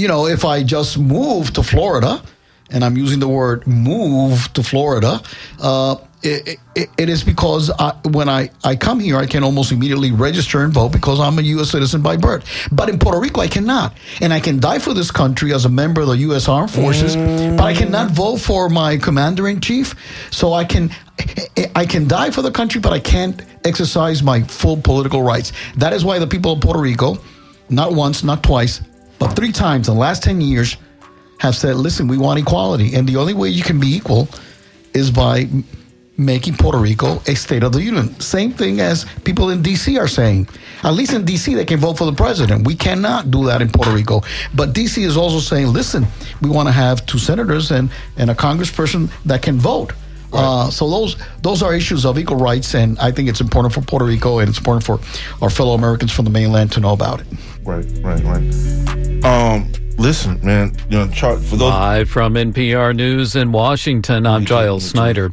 you know, if I just move to Florida, and I'm using the word move to Florida, uh, it, it, it is because I, when I, I come here, I can almost immediately register and vote because I'm a U.S. citizen by birth. But in Puerto Rico, I cannot. And I can die for this country as a member of the U.S. Armed Forces, mm. but I cannot vote for my commander in chief. So I can, I can die for the country, but I can't exercise my full political rights. That is why the people of Puerto Rico, not once, not twice, but three times in the last 10 years, have said, listen, we want equality. And the only way you can be equal is by making Puerto Rico a state of the union. Same thing as people in D.C. are saying. At least in D.C., they can vote for the president. We cannot do that in Puerto Rico. But D.C. is also saying, listen, we want to have two senators and, and a congressperson that can vote. Right. Uh, so those those are issues of equal rights, and I think it's important for Puerto Rico and it's important for our fellow Americans from the mainland to know about it. Right, right, right. Um, listen, man, you know, chart for those. Live from NPR News in Washington, I'm Giles Snyder.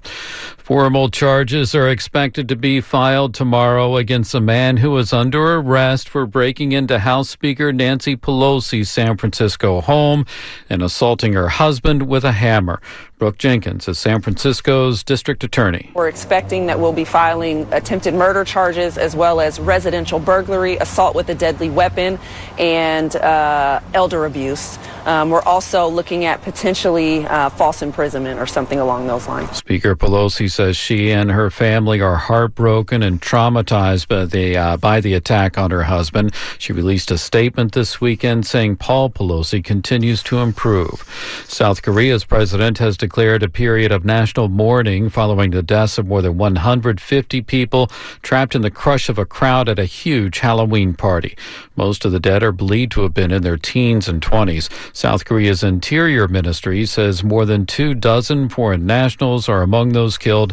Formal charges are expected to be filed tomorrow against a man who was under arrest for breaking into House Speaker Nancy Pelosi's San Francisco home and assaulting her husband with a hammer. Brooke Jenkins is San Francisco's district attorney. We're expecting that we'll be filing attempted murder charges as well as residential burglary, assault with a deadly weapon, and uh, elder abuse. Um, we're also looking at potentially uh, false imprisonment or something along those lines. Speaker Pelosi says she and her family are heartbroken and traumatized by the uh, by the attack on her husband. She released a statement this weekend saying Paul Pelosi continues to improve. South Korea's president has declared a period of national mourning following the deaths of more than 150 people trapped in the crush of a crowd at a huge Halloween party. Most of the dead are believed to have been in their teens and 20s. South Korea's Interior Ministry says more than two dozen foreign nationals are among those killed,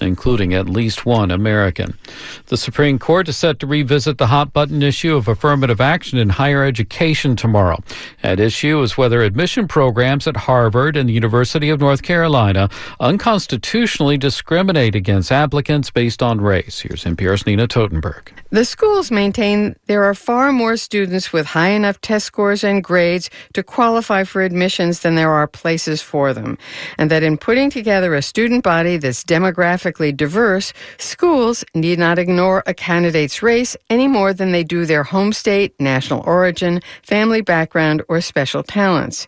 including at least one American. The Supreme Court is set to revisit the hot button issue of affirmative action in higher education tomorrow. At issue is whether admission programs at Harvard and the University of North Carolina unconstitutionally discriminate against applicants based on race. Here's NPR's Nina Totenberg. The schools maintain there are far more students with high enough test scores and grades to qualify for admissions than there are places for them, and that in putting together a student body that's demographically diverse, schools need not ignore a candidate's race any more than they do their home state, national origin, family background, or special talents.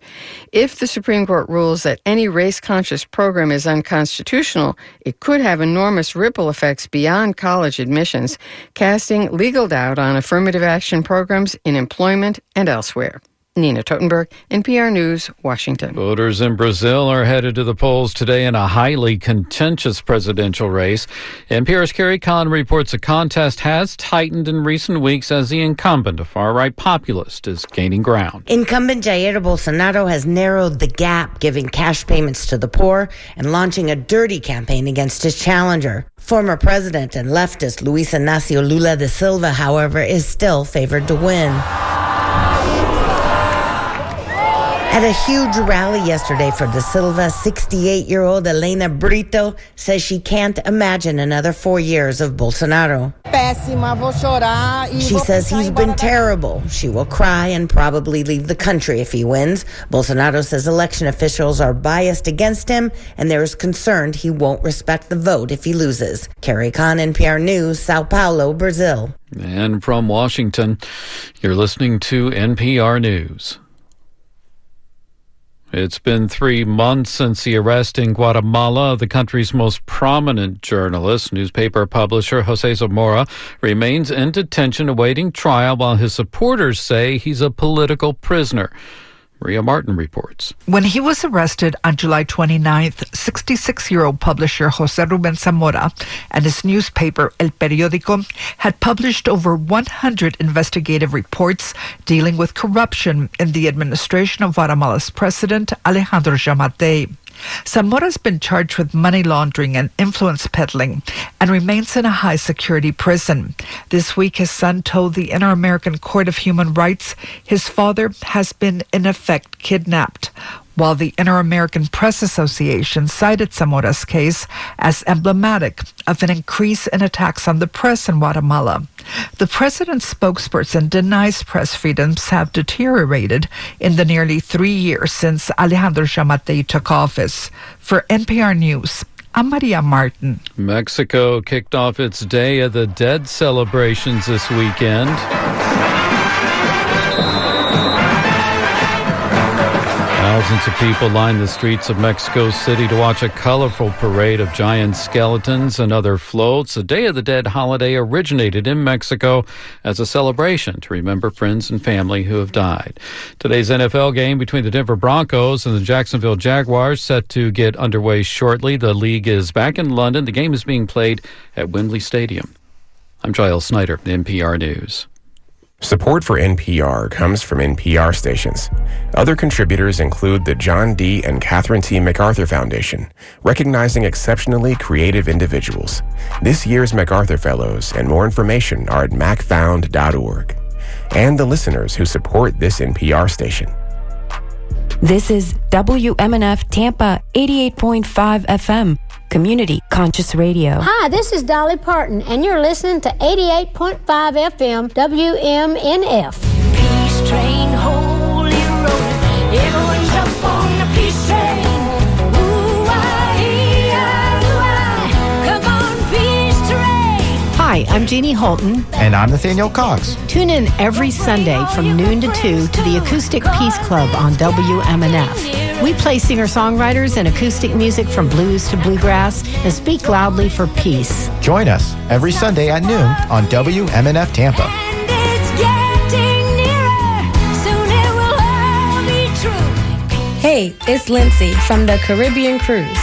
If the Supreme Court rules that any race conscious program is unconstitutional, it could have enormous ripple effects beyond college admissions, casting legal doubt on affirmative action programs in employment and elsewhere. Nina Totenberg, NPR News, Washington. Voters in Brazil are headed to the polls today in a highly contentious presidential race. NPR's Carrie Kahn reports the contest has tightened in recent weeks as the incumbent, a far right populist, is gaining ground. Incumbent Jair Bolsonaro has narrowed the gap, giving cash payments to the poor and launching a dirty campaign against his challenger. Former president and leftist Luis Inacio Lula da Silva, however, is still favored to win. At a huge rally yesterday for Da Silva, 68 year old Elena Brito says she can't imagine another four years of Bolsonaro. She says he's been terrible. She will cry and probably leave the country if he wins. Bolsonaro says election officials are biased against him and there is concern he won't respect the vote if he loses. Carrie Kahn, NPR News, Sao Paulo, Brazil. And from Washington, you're listening to NPR News. It's been three months since the arrest in Guatemala the country's most prominent journalist. Newspaper publisher Jose Zamora remains in detention awaiting trial while his supporters say he's a political prisoner. Maria Martin reports. When he was arrested on July 29th, 66 year old publisher Jose Ruben Zamora and his newspaper El Periódico had published over 100 investigative reports dealing with corruption in the administration of Guatemala's president Alejandro Giammattei. Zamora's been charged with money laundering and influence peddling and remains in a high security prison. This week, his son told the Inter American Court of Human Rights his father has been, in effect, kidnapped. While the Inter American Press Association cited Zamora's case as emblematic of an increase in attacks on the press in Guatemala. The president's spokesperson denies press freedoms have deteriorated in the nearly three years since Alejandro Giammattei took office. For NPR News, I'm Maria Martin. Mexico kicked off its Day of the Dead celebrations this weekend. Thousands of people lined the streets of Mexico City to watch a colorful parade of giant skeletons and other floats. The Day of the Dead holiday originated in Mexico as a celebration to remember friends and family who have died. Today's NFL game between the Denver Broncos and the Jacksonville Jaguars set to get underway shortly. The league is back in London. The game is being played at Wembley Stadium. I'm Giles Snyder, NPR News. Support for NPR comes from NPR stations. Other contributors include the John D. and Catherine T. MacArthur Foundation, recognizing exceptionally creative individuals. This year's MacArthur Fellows and more information are at macfound.org. And the listeners who support this NPR station. This is WMNF Tampa 88.5 FM Community Conscious Radio. Hi, this is Dolly Parton, and you're listening to 88.5 FM WMNF. Peace train, holy road, everyone jump on the peace train. Hi, I'm Jeannie Holton. And I'm Nathaniel Cox. Tune in every Sunday from noon to 2 to the Acoustic Peace Club on WMNF. We play singer songwriters and acoustic music from blues to bluegrass and speak loudly for peace. Join us every Sunday at noon on WMNF Tampa. Hey, it's Lindsay from the Caribbean Cruise,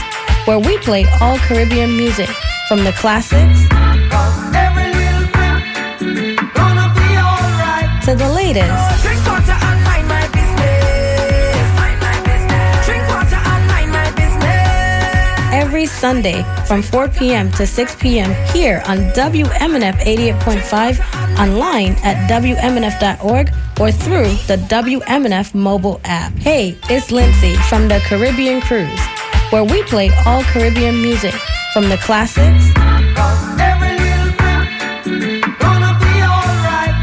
where we play all Caribbean music from the classics to the latest. Every Sunday from 4 p.m. to 6 p.m. here on WMNF 88.5, online at WMNF.org or through the WMNF mobile app. Hey, it's Lindsay from the Caribbean Cruise, where we play all Caribbean music from the classics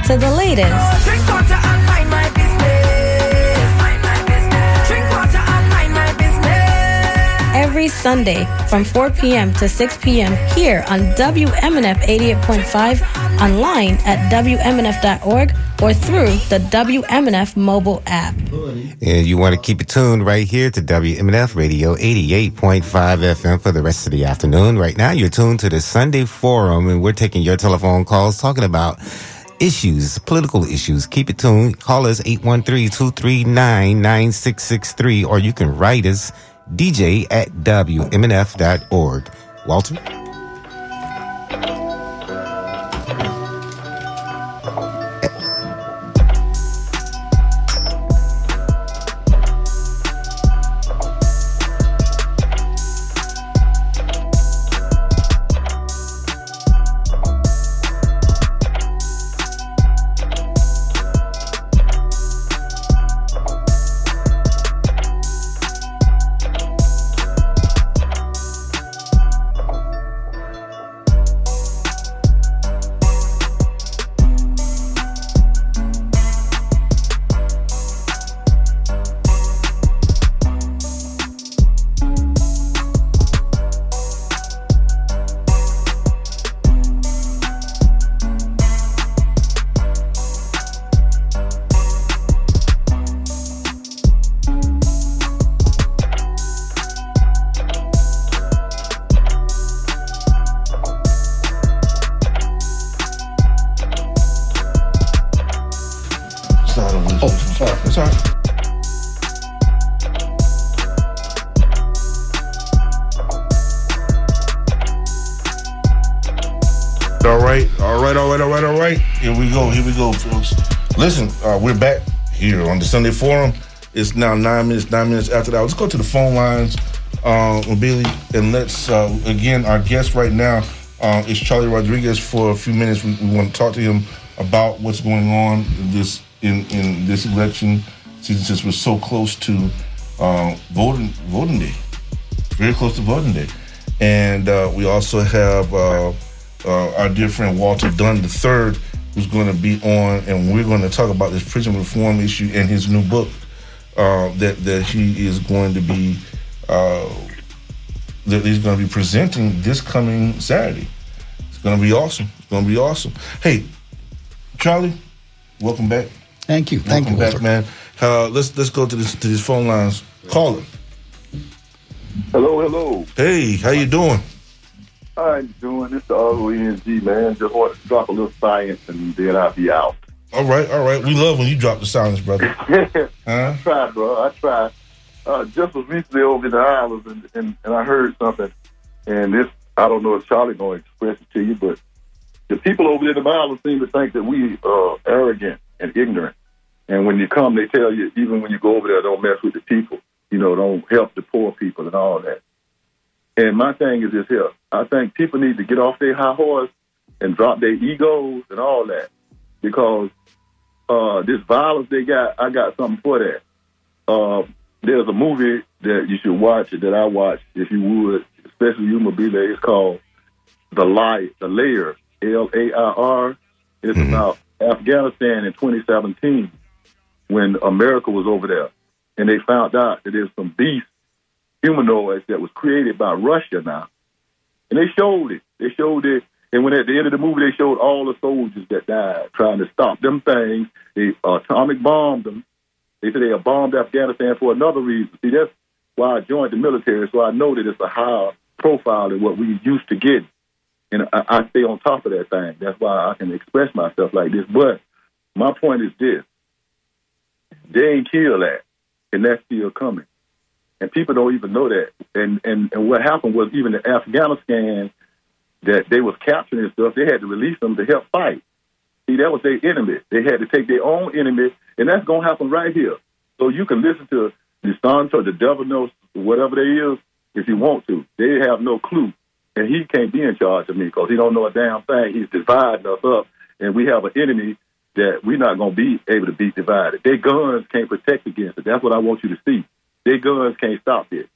to the latest. Sunday from 4 p.m. to 6 p.m. here on WMNF 88.5, online at WMNF.org or through the WMNF mobile app. And you want to keep it tuned right here to WMNF Radio 88.5 FM for the rest of the afternoon. Right now, you're tuned to the Sunday Forum, and we're taking your telephone calls talking about issues, political issues. Keep it tuned. Call us 813-239-9663 or you can write us DJ at WMNF.org. Walter? Sunday Forum. It's now nine minutes, nine minutes after that. Let's go to the phone lines, uh, Billy, and let's uh, again. Our guest right now uh, is Charlie Rodriguez. For a few minutes, we, we, want to talk to him about what's going on in this in in this election since we're so close to uh, voting voting day, very close to voting day, and uh, we also have uh, uh, our dear friend Walter Dunn III, who's going to be on, and we're going to talk about this prison reform issue and his new book uh, that that he is going to be uh, that he's going to be presenting this coming Saturday. It's going to be awesome. It's going to be awesome. Hey, Charlie, welcome back. Thank you. Thank welcome you, back, Walter. man. Uh, let's let's go to this to these phone lines. Caller. Hello, hello. Hey, how you doing? How you doing? It's the R-O-N-G, man. Just want to drop a little science and then I'll be out. All right, all right. We love when you drop the silence, brother. I try, bro. I try. Uh, just was recently over in the islands and, and, and I heard something. And this, I don't know if Charlie going to express it to you, but the people over there in the islands seem to think that we are arrogant and ignorant. And when you come, they tell you, even when you go over there, don't mess with the people. You know, don't help the poor people and all that. And my thing is this here. I think people need to get off their high horse and drop their egos and all that. Because uh, this violence they got, I got something for that. Uh, there's a movie that you should watch that I watched, if you would, especially you, Mobile. It's called The Lie, The Layer, L A I R. It's about Afghanistan in 2017 when America was over there. And they found out that there's some beast humanoids that was created by Russia now. And they showed it. They showed it. And when at the end of the movie, they showed all the soldiers that died trying to stop them things. They atomic bombed them. They said they bombed Afghanistan for another reason. See, that's why I joined the military, so I know that it's a higher profile than what we used to get. And I, I stay on top of that thing. That's why I can express myself like this. But my point is this. They ain't killed that, and that's still coming. And people don't even know that. And, and, and what happened was even in Afghanistan, that they was capturing and stuff, they had to release them to help fight. See, that was their enemy. They had to take their own enemy, and that's to happen right here. So you can listen to the Santo, the devil knows whatever they is, if you want to. They have no clue, and he can't be in charge of me because he don't know a damn thing. He's dividing us up, and we have an enemy that we're not to be able to be divided. Their guns can't protect against it. That's what I want you to see. Their guns can't stop this.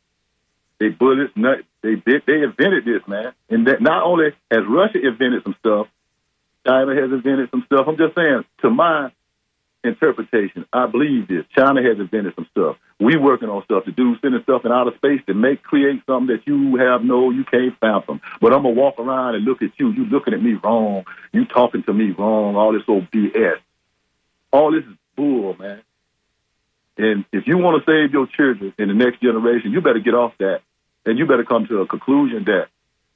They bullets, nut, they did, they invented this, man. And that not only has Russia invented some stuff, China has invented some stuff. I'm just saying, to my interpretation, I believe this. China has invented some stuff. We working on stuff to do, sending stuff in outer space to make create something that you have no, you can't fathom. But I'm gonna walk around and look at you. You looking at me wrong. You talking to me wrong. All this old BS. All this is bull, man. And if you want to save your children in the next generation, you better get off that, and you better come to a conclusion that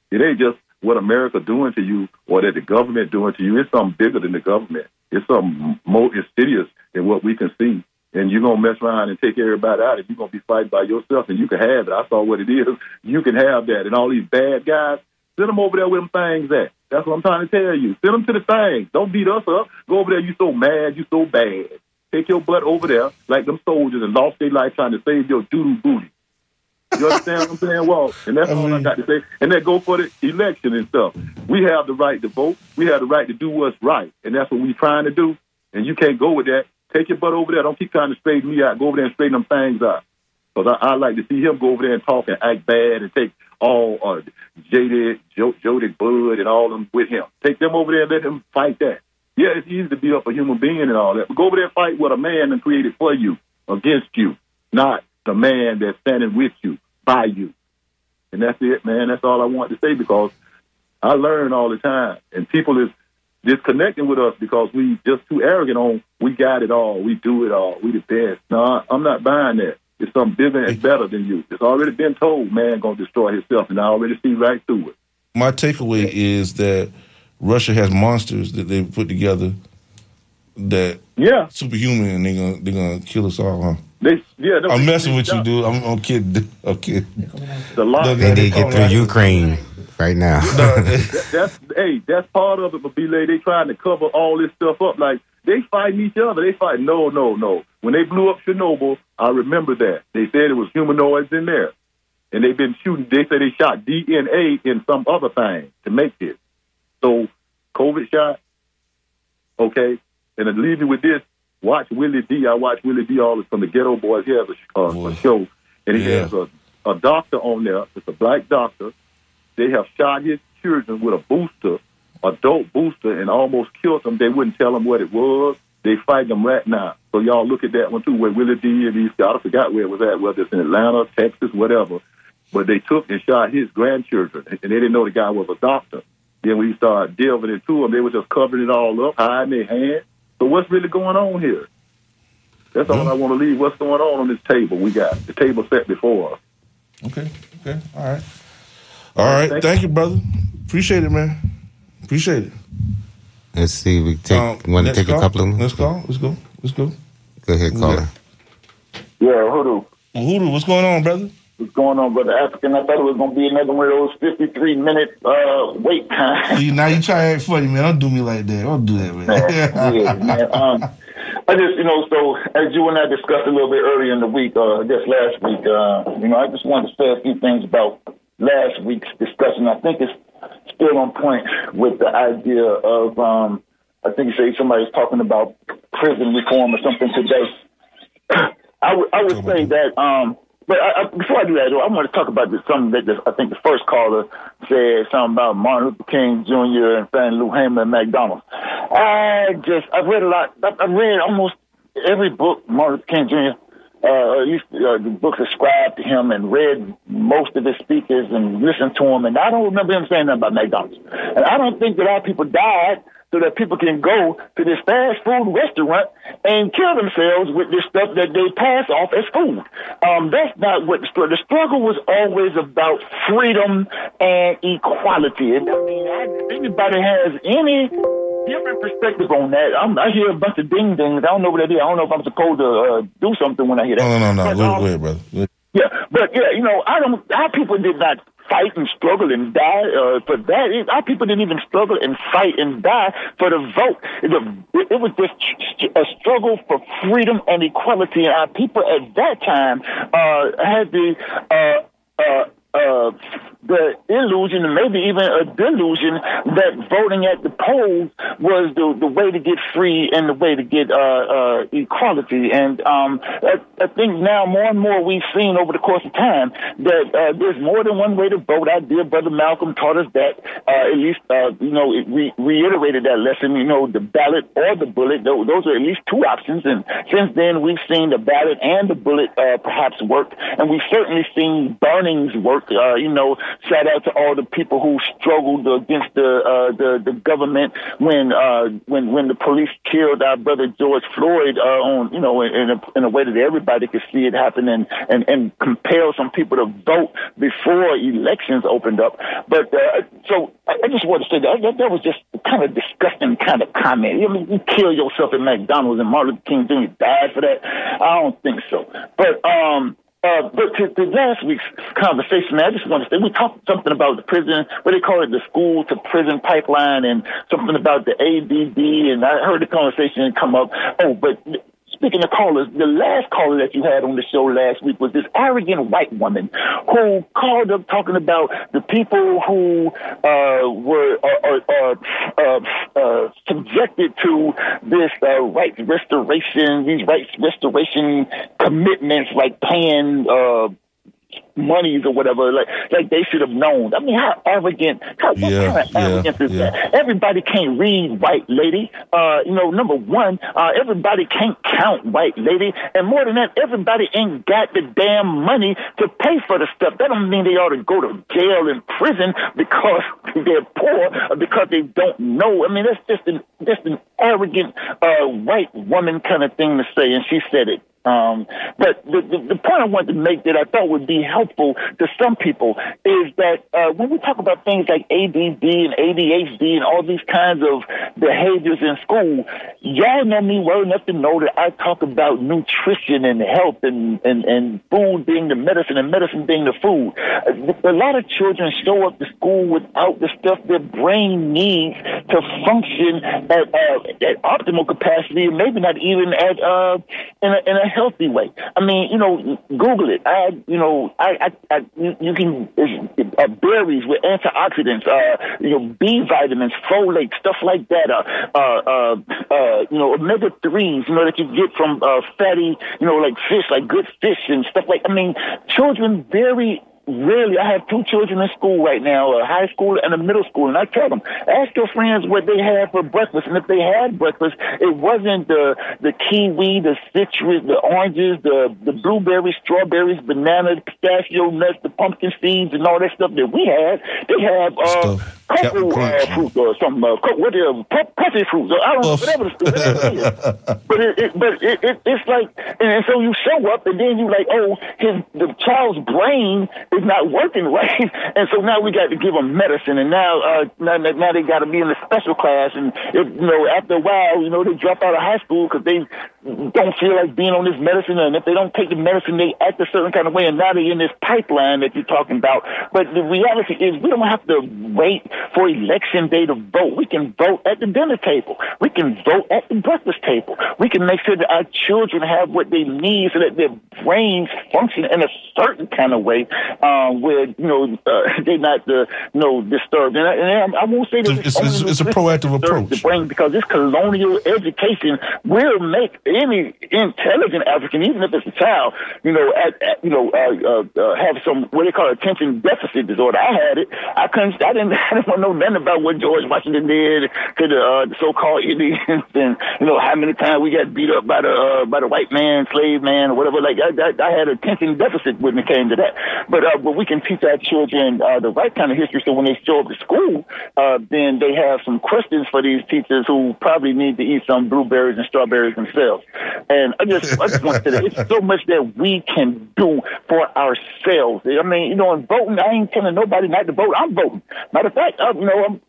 it ain't just what America doing to you or that the government doing to you. It's something bigger than the government. It's something more insidious than what we can see. And you're gonna mess around and take everybody out, and you're gonna be fighting by yourself, and you can have it. I saw what it is. You can have that, and all these bad guys, send them over there where them things at. That's what I'm trying to tell you. Send them to the things. Don't beat us up. Go over there. You so mad. You so bad. Take your butt over there like them soldiers and lost their life trying to save your doodoo booty. You understand what I'm saying? Well, and that's all I got to say. And then go for the election and stuff. We have the right to vote. We have the right to do what's right, and that's what we're trying to do. And you can't go with that. Take your butt over there. Don't keep trying to straighten me out. Go over there and straighten them things out. Because I, I like to see him go over there and talk and act bad and take all uh, Jaded, jo- Jody Bud and all them with him. Take them over there and let him fight that. Yeah, it's easy to beat up a human being and all that, but go over there and fight what a man and created for you, against you, not the man that's standing with you, by you. And that's it, man. That's all I want to say because I learn all the time, and people is disconnecting with us because we just too arrogant on we got it all, we do it all, we the best. No, I'm not buying that. It's something bigger and better than you. It's already been told man gonna destroy himself, and I already see right through it. My takeaway is that Russia has monsters that they put together that yeah superhuman, and they're gonna they're gonna kill us all, huh? They yeah. I'm messing with you, dude. I'm, I'm kidding. I'm kidding. The lot. They need to get through Ukraine right now. That- that's hey, that's part of it. But Belay, they trying to cover all this stuff up. Like they fighting each other. They fight. No, no, no. When they blew up Chernobyl, I remember that they said it was humanoids in there, and they've been shooting. They said they shot DNA in some other thing to make this. So COVID shot. Okay, and to leave you with this, watch Willie D. I watch Willie D. all the from the Geto Boys. He has a, uh, a show, and he Yeah. has a, a doctor on there. It's a black doctor. They have shot his children with a booster, adult booster, and almost killed them. They wouldn't tell them what it was. They fight them right now. So y'all look at that one too, where Willie D. and these guys, I forgot where it was at, whether it's in Atlanta, Texas, whatever. But they took and shot his grandchildren, and they didn't know the guy was a doctor. Then when you started delving into them, they were just covering it all up, hiding their hand. So what's really going on here? That's all I want to leave. What's going on on this table we got? The table set before us. Okay. Okay. All right. All right. Thank, you, brother. Appreciate it, man. Appreciate it. Let's see. We take. Um, want to take call? a couple of them? Let's go. Let's go. Let's go. Go ahead, caller. Yeah, Hoodoo. Hoodoo, what's going on, brother? What's going on, brother African? I thought it was going to be another one of those 53 minute uh, wait time. See, now you try to act funny, man. Don't do me like that. Don't do that, man. yeah, man. Um, I just, you know, so as you and I discussed a little bit earlier in the week, uh, I guess last week, uh, you know, I just wanted to say a few things about last week's discussion. I think it's still on point with the idea of, um, I think you say somebody's talking about prison reform or something today. I would I would say that, um, but I, I, before I do that, though, I want to talk about this, something that the, I think the first caller said something about Martin Luther King Jr. and Fannie Lou Hamer and McDonald's. I just I've read a lot. I've read almost every book Martin Luther King Jr. Uh, or at least uh, the books ascribed to him and read most of his speeches and listened to him. And I don't remember him saying nothing about McDonald's. And I don't think that our people died so that people can go to this fast food restaurant and kill themselves with this stuff that they pass off as food. Um, that's not what the struggle. The struggle was always about freedom and equality. And I mean, I, if anybody has any different perspective on that, I'm, I hear a bunch of ding dings. I don't know what that is. I don't know if I'm supposed to uh, do something when I hear that. No, no, no, no. But, um, ahead, brother. Ahead. Yeah, but yeah, you know, I don't. Our people did not fight and struggle and die uh, for that. It, our people didn't even struggle and fight and die for the vote. It, it, it was just a struggle for freedom and equality, and our people at that time uh, had the. Uh, uh, uh, the illusion and maybe even a delusion that voting at the polls was the, the way to get free and the way to get uh, uh, equality. And um, I, I think now more and more we've seen over the course of time that uh, there's more than one way to vote. Our dear brother Malcolm taught us that. Uh, at least, uh, you know, re- reiterated that lesson. You know, the ballot or the bullet. Those, are at least two options. And since then, we've seen the ballot and the bullet perhaps work. And we've certainly seen burnings work. Uh, you know, shout out to all the people who struggled against the uh, the, the government when uh, when when the police killed our brother George Floyd uh, on you know in a, in a way that everybody could see it happen and and and compel some people to vote before elections opened up. But uh, so I, I just want to say that, that that was just kind of disgusting kind of comment. I mean, you kill yourself at McDonald's and Martin Luther King Jr. died for that. I don't think so. But um. Uh, but to, to last week's conversation, I just want to say we talked something about the prison, what they call it, the school to prison pipeline, and something about the ADD. And I heard the conversation come up. Oh, but speaking of callers, the last caller that you had on the show last week was this arrogant white woman who called up talking about the people who uh, were uh, uh, uh, uh, subjected to this uh, rights restoration, these rights restoration commitments, like paying. Monies or whatever, like like they should have known. I mean, how arrogant, how, what Yeah, kind of yeah, arrogance is yeah. that? Everybody can't read white lady. Uh, you know, number one, uh, everybody can't count white lady. And more than that, everybody ain't got the damn money to pay for the stuff. That don't mean they ought to go to jail and prison because they're poor or because they don't know. I mean, that's just an, just an arrogant, uh, white woman kind of thing to say. And she said it. Um, but the, the, the point I wanted to make that I thought would be helpful to some people is that uh, when we talk about things like ADD and ADHD and all these kinds of behaviors in school, y'all know me well enough to know that I talk about nutrition and health and, and, and food being the medicine and medicine being the food. A lot of children show up to school without the stuff their brain needs to function at, uh, at optimal capacity, maybe not even at uh, in, a, in a healthy way. I mean, you know, Google it. I, you know, I, I, I you, you can uh, berries with antioxidants, uh, you know, B vitamins, folate, stuff like that. Uh, uh, uh, uh you know, omega threes, you know, that you get from uh, fatty, you know, like fish, like good fish and stuff like. I mean, children very Really, I have two children in school right now, a high school and a middle school, and I tell them, ask your friends what they had for breakfast, and if they had breakfast, it wasn't the the kiwi, the citrus, the oranges, the the blueberries, strawberries, bananas, pistachio nuts, the pumpkin seeds, and all that stuff that we had. They have uh, cocoa uh, fruit or some uh, co- what is puffy fruit. I don't know whatever, the, whatever it is. but it, it but it, it, it's like, and, and so you show up, and then you like, oh, his the child's brain is not working right, and so now we got to give them medicine, and now uh, now, now they got to be in the special class, and it, you know after a while, you know they drop out of high school because they don't feel like being on this medicine, and if they don't take the medicine, they act a certain kind of way, and now they're in this pipeline that you're talking about. But the reality is, we don't have to wait for election day to vote. We can vote at the dinner table. We can vote at the breakfast table. We can make sure that our children have what they need so that their brains function in a certain kind of way um, where you know uh, they're not uh, you know disturbed. And I, and I won't say that it's, it's, it's, it's a proactive approach. The brain because this colonial education will make any intelligent African, even if it's a child, you know, at, at, you know, uh, uh, uh, have some what they call attention deficit disorder. I had it. I couldn't. I didn't. I didn't want to know nothing about what George Washington did to the, uh, the so-called Indians, and you know how many times we got beat up by the uh, by the white man, slave man, or whatever. Like I, I, I had attention deficit when it came to that. But uh, but we can teach our children uh, the right kind of history, so when they show up to school, uh, then they have some questions for these teachers who probably need to eat some blueberries and strawberries themselves. And I just I just want to say it's so much that we can do for ourselves. I mean, you know, in voting, I ain't telling nobody not to vote. I'm voting. Matter of fact, I, you know, I'm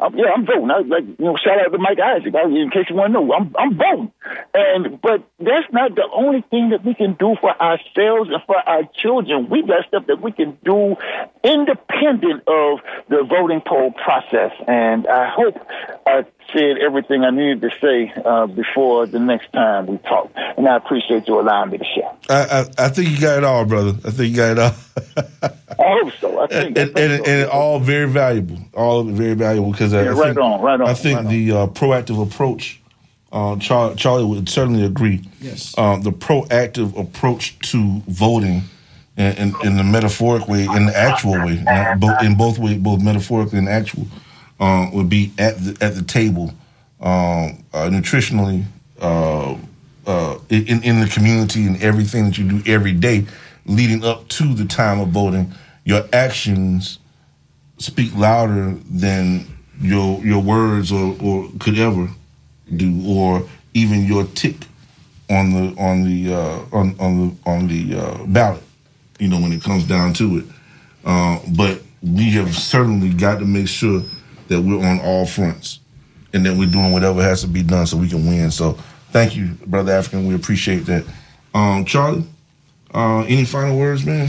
I'm, yeah, I'm voting. I, like, you know, shout out to Mike Isaac. I, in case you want to know, I'm, I'm voting. And but that's not the only thing that we can do for ourselves and for our children. We got stuff that we can do independent of the voting poll process. And I hope I said everything I needed to say uh, before the next time we talk. And I appreciate you allowing me to share. I, I, I think you got it all, brother. I think you got it all. I hope so. I think, and, and, and, and all very valuable, all of it very valuable because yeah, I, right think, on, right on. I think right the uh, proactive approach. Uh, Charlie, Charlie would certainly agree. Yes. Uh, the proactive approach to voting, in, in, in, the metaphoric way, in the actual way, both in both ways, both metaphorically and actual, uh, would be at the at the table, um, uh, nutritionally, uh, in in the community, and everything that you do every day, leading up to the time of voting your actions speak louder than your your words or, or could ever do, or even your tick on the on the uh, on on the on the uh, ballot. You know when it comes down to it. Uh, but we have certainly got to make sure that we're on all fronts and that we're doing whatever has to be done so we can win. So thank you, brother African. We appreciate that. Um, Charlie. Uh, any final words, man?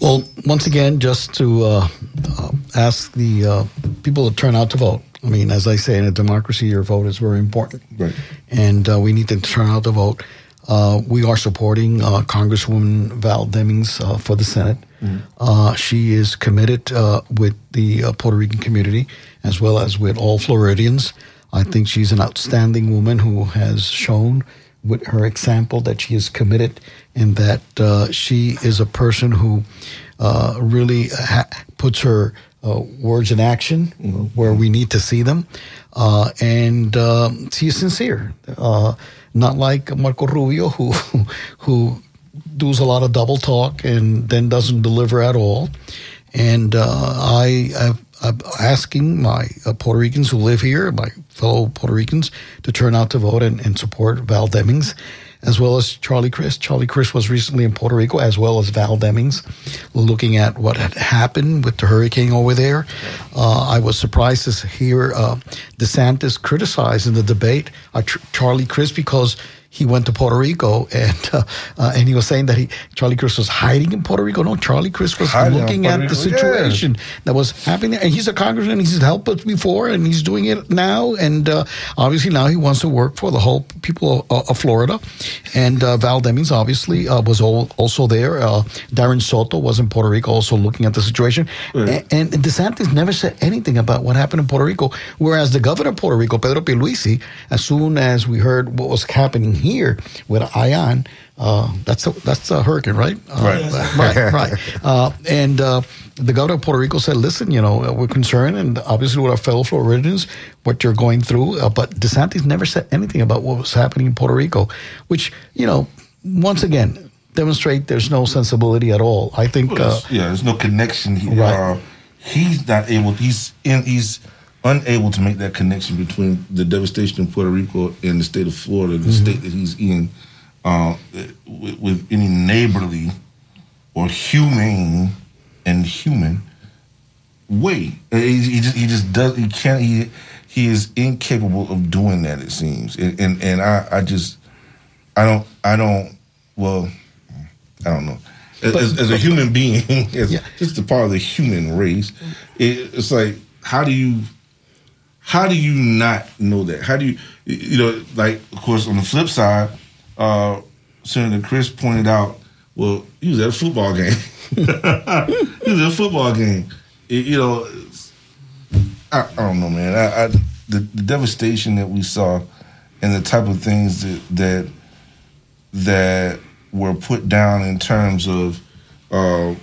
Well, once again, just to uh, uh, ask the uh, people to turn out to vote. I mean, as I say, in a democracy, your vote is very important. Right. And uh, we need to turn out to vote. Uh, we are supporting Congresswoman Val Demings for the Senate. Mm-hmm. she is committed with the Puerto Rican community as well as with all Floridians. I think she's an outstanding woman who has shown with her example that she is committed and that uh, she is a person who uh, really ha- puts her uh, words in action mm-hmm. where we need to see them. Uh, and um, she is sincere, uh, not like Marco Rubio, who, who does a lot of double talk and then doesn't deliver at all. And uh, I uh, asking my uh, Puerto Ricans who live here, my fellow Puerto Ricans, to turn out to vote and, and, support Val Demings, as well as Charlie Crist. Charlie Crist was recently in Puerto Rico, as well as Val Demings, looking at what had happened with the hurricane over there. Uh, I was surprised to hear uh, DeSantis criticize in the debate uh, Charlie Crist because he went to Puerto Rico and uh, uh, and he was saying that he Charlie Crist was hiding in Puerto Rico. No, Charlie Crist was Hiding looking at the Rico, yeah. situation that was happening. And he's a congressman. He's helped us before, and he's doing it now. And uh, obviously now he wants to work for the whole people of, of Florida. And uh, Val Demings obviously uh, was al- also there. Uh, Darren Soto was in Puerto Rico also looking at the situation. A- And, DeSantis never said anything about what happened in Puerto Rico. Whereas the governor of Puerto Rico, Pedro Pierluisi, as soon as we heard what was happening here with Ian, uh, that's a, that's a hurricane, right? Uh, Right. right, right. Uh, and uh, the governor of Puerto Rico said, "Listen, you know, we're concerned, and obviously with our fellow Floridians, what you're going through." Uh, but DeSantis never said anything about what was happening in Puerto Rico, which you know, once again, demonstrate there's no sensibility at all. I think. Well, Uh, there's- yeah, there's no connection. He, Right. uh, he's not able. He's in. He's unable to make that connection between the devastation in Puerto Rico and the state of Florida, the Mhm. state that he's in, uh, with, with any neighborly or humane and human way. He, he just he just does. He can't. He he is incapable of doing that. It seems, and and, and I I just I don't I don't well I don't know. As, as, as a human being, as just a part of the human race, it, it's like how do you how do you not know that? How do you you know like of course on the flip side, uh, Senator Crist pointed out, well, he was at a football game. he was at a football game. It- you know, I, I don't know, man. I, I the, the devastation that we saw and the type of things that that that were put down in terms of uh, uh,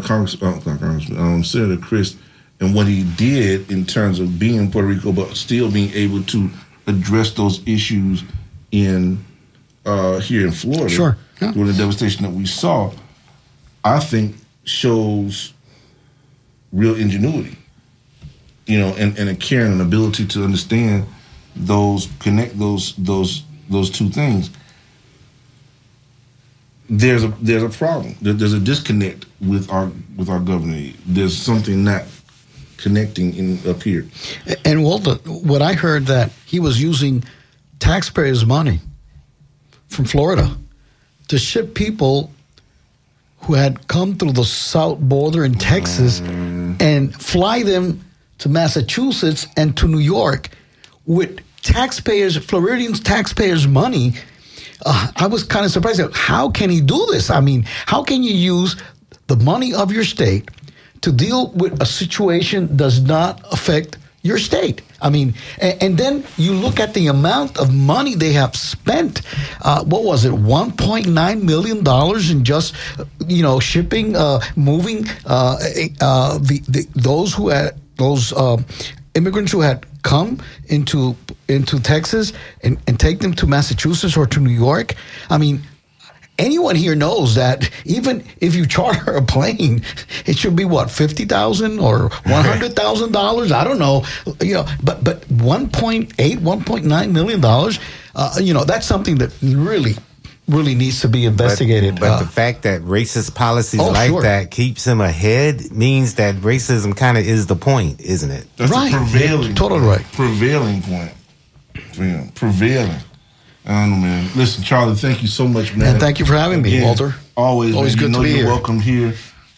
Congress, uh, Congressman, um, Senator Crist and what he did in terms of being in Puerto Rico, but still being able to address those issues in uh, here in Florida. Sure, yeah. During the devastation that we saw, I think shows real ingenuity, you know, and, and a care and an ability to understand those connect those those those two things. There's a there's a problem. There, there's a disconnect with our with our government. There's something not connecting in up here. And Walter, what I heard that he was using taxpayers' money from Florida to ship people who had come through the south border in Texas and fly them to Massachusetts and to New York with taxpayers, Floridians' taxpayers' money. Uh, I was kind of surprised. How can he do this? I mean, how can you use the money of your state to deal with a situation does not affect your state. I mean, and, and then you look at the amount of money they have spent. Uh, what was it? One point nine million dollars in just, you know, shipping, uh, moving uh, uh, the, the those who had those uh, immigrants who had come into into Texas and, and take them to Massachusetts or to New York. I mean, anyone here knows that even if you charter a plane, it should be what fifty thousand or one hundred thousand dollars. I don't know, you know, but but 1.8, 1.9 million dollars. Uh, you know, that's something that really, really needs to be investigated. But, but Uh, the fact that racist policies Oh, like sure. that keeps him ahead means that racism kind of is the point, isn't it? That's the prevailing, totally right. Prevailing point. Yeah, prevailing. I don't know, man. Listen, Charlie, thank you so much, man. And thank you for having me, Walter. Always, Always man. good you to be you're here. welcome here.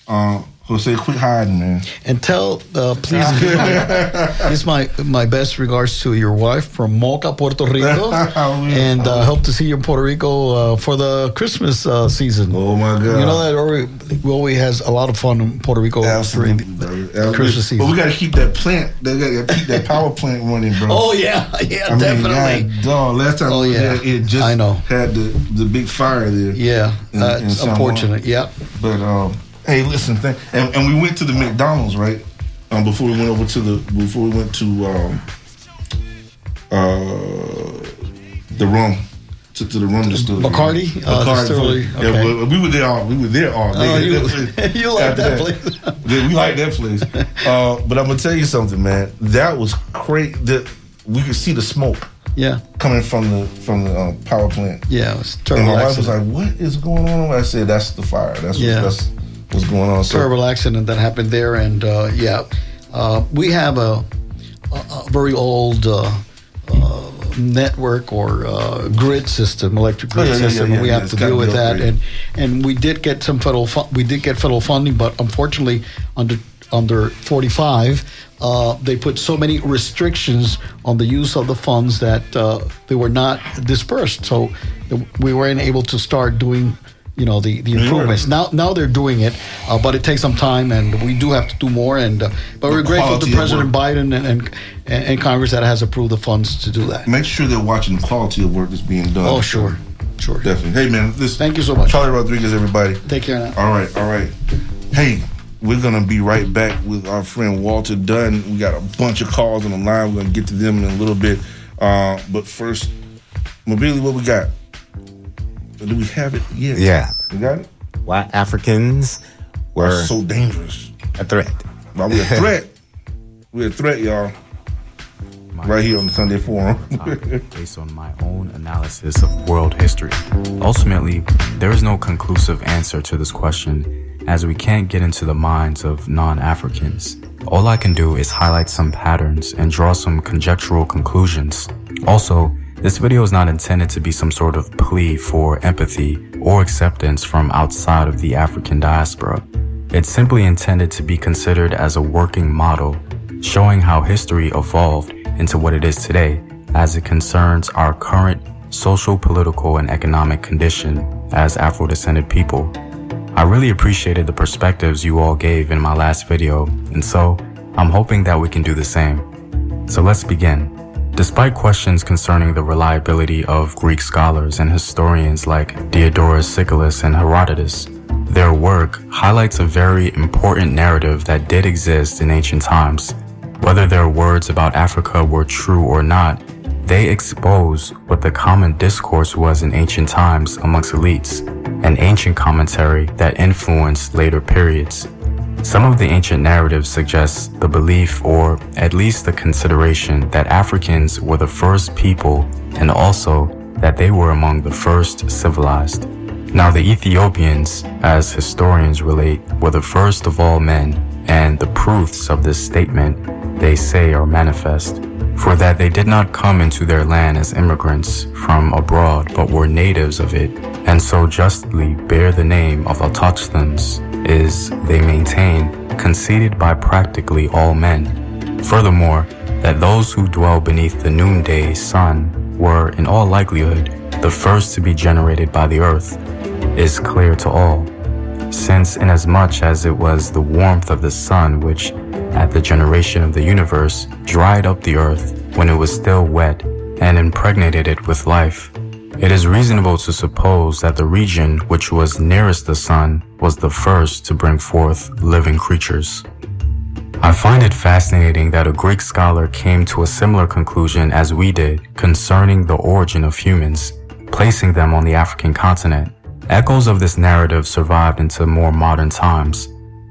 Uh, Jose, quit hiding, man. and tell, uh, please, give my, my best regards to your wife from Moca, Puerto Rico, and uh, hope to see you in Puerto Rico uh, for the Christmas uh, season. Oh my God! You know that already, we always has a lot of fun in Puerto Rico during the, Christmas season. But we got to keep that plant. They got to keep that power plant running, bro. Oh, yeah. Yeah, I mean, definitely. God, dog, last time Oh, we yeah. there, it just I know. had the the big fire there. Yeah, in- uh, in it's unfortunate. Yeah. But um, hey, listen, th- and, and we went to the McDonald's right um, before we went over to the before we went to um, uh, the room to, to the rum distillery. Bacardi? Uh, Bacardi. distillery, Yeah, okay. well, we were there all we were there all day. Oh, you- you like After that place. Yeah, we like that place. Uh, but I'm gonna tell you something, man. That was crazy. That we could see the smoke. Yeah. Coming from the from the uh, power plant. Yeah, it was And terrible my wife was like, "What is going on?" I said, "That's the fire. That's Yeah. what, that's what's going on." So terrible accident that happened there, and uh, yeah, uh, we have a, a, a very old uh, uh, network or uh, grid system, electric grid Oh, yeah, system. yeah, we yeah, have to deal with that, and and we did get some federal fu- we did get federal funding, but unfortunately under under 45, uh, they put so many restrictions on the use of the funds that uh, they were not dispersed. So we weren't able to start doing, you know, the, the improvements. Now now they're doing it, uh, but it takes some time, and we do have to do more. And uh, but we're grateful to President. Biden and, and and Congress that has approved the funds to do that. Make sure they're watching the quality of work that's being done. Oh, sure. Sure. Definitely. Hey, man, this. Thank you so much. Charlie Rodriguez, everybody. Take care now. All right, all right. Hey, we're gonna be right back with our friend Walter Dunn. We got a bunch of calls on the line. We're gonna get to them in a little bit. Uh, but first, Mobili, what we got? Do we have it? Yeah. Yeah. We got it? Why Africans were so dangerous. a threat. Why we a threat? we a threat, y'all. Right here on the Sunday Forum. based on my own analysis of world history. Ultimately, there is no conclusive answer to this question, as we can't get into the minds of non Africans. All I can do is highlight some patterns and draw some conjectural conclusions. Also, this video is not intended to be some sort of plea for empathy or acceptance from outside of the African diaspora. It's simply intended to be considered as a working model, showing how history evolved into what it is today as it concerns our current social, political, and economic condition as Afro descended people. I really appreciated the perspectives you all gave in my last video, and so I'm hoping that we can do the same. So let's begin. Despite questions concerning the reliability of Greek scholars and historians like Diodorus Siculus and Herodotus, their work highlights a very important narrative that did exist in ancient times. Whether their words about Africa were true or not, they expose what the common discourse was in ancient times amongst elites, an ancient commentary that influenced later periods. Some of the ancient narratives suggest the belief, or at least the consideration, that Africans were the first people and also that they were among the first civilized. Now, the Ethiopians, as historians relate, were the first of all men, and the proofs of this statement, they say, are manifest. For that they did not come into their land as immigrants from abroad, but were natives of it, and so justly bear the name of Autochthons, is, they maintain, conceded by practically all men. Furthermore, that those who dwell beneath the noonday sun were, in all likelihood, the first to be generated by the earth, is clear to all. Since, inasmuch as it was the warmth of the sun which, at the generation of the universe, dried up the earth when it was still wet and impregnated it with life, it is reasonable to suppose that the region which was nearest the sun was the first to bring forth living creatures. I find it fascinating that a Greek scholar came to a similar conclusion as we did concerning the origin of humans, placing them on the African continent. Echoes of this narrative survived into more modern times.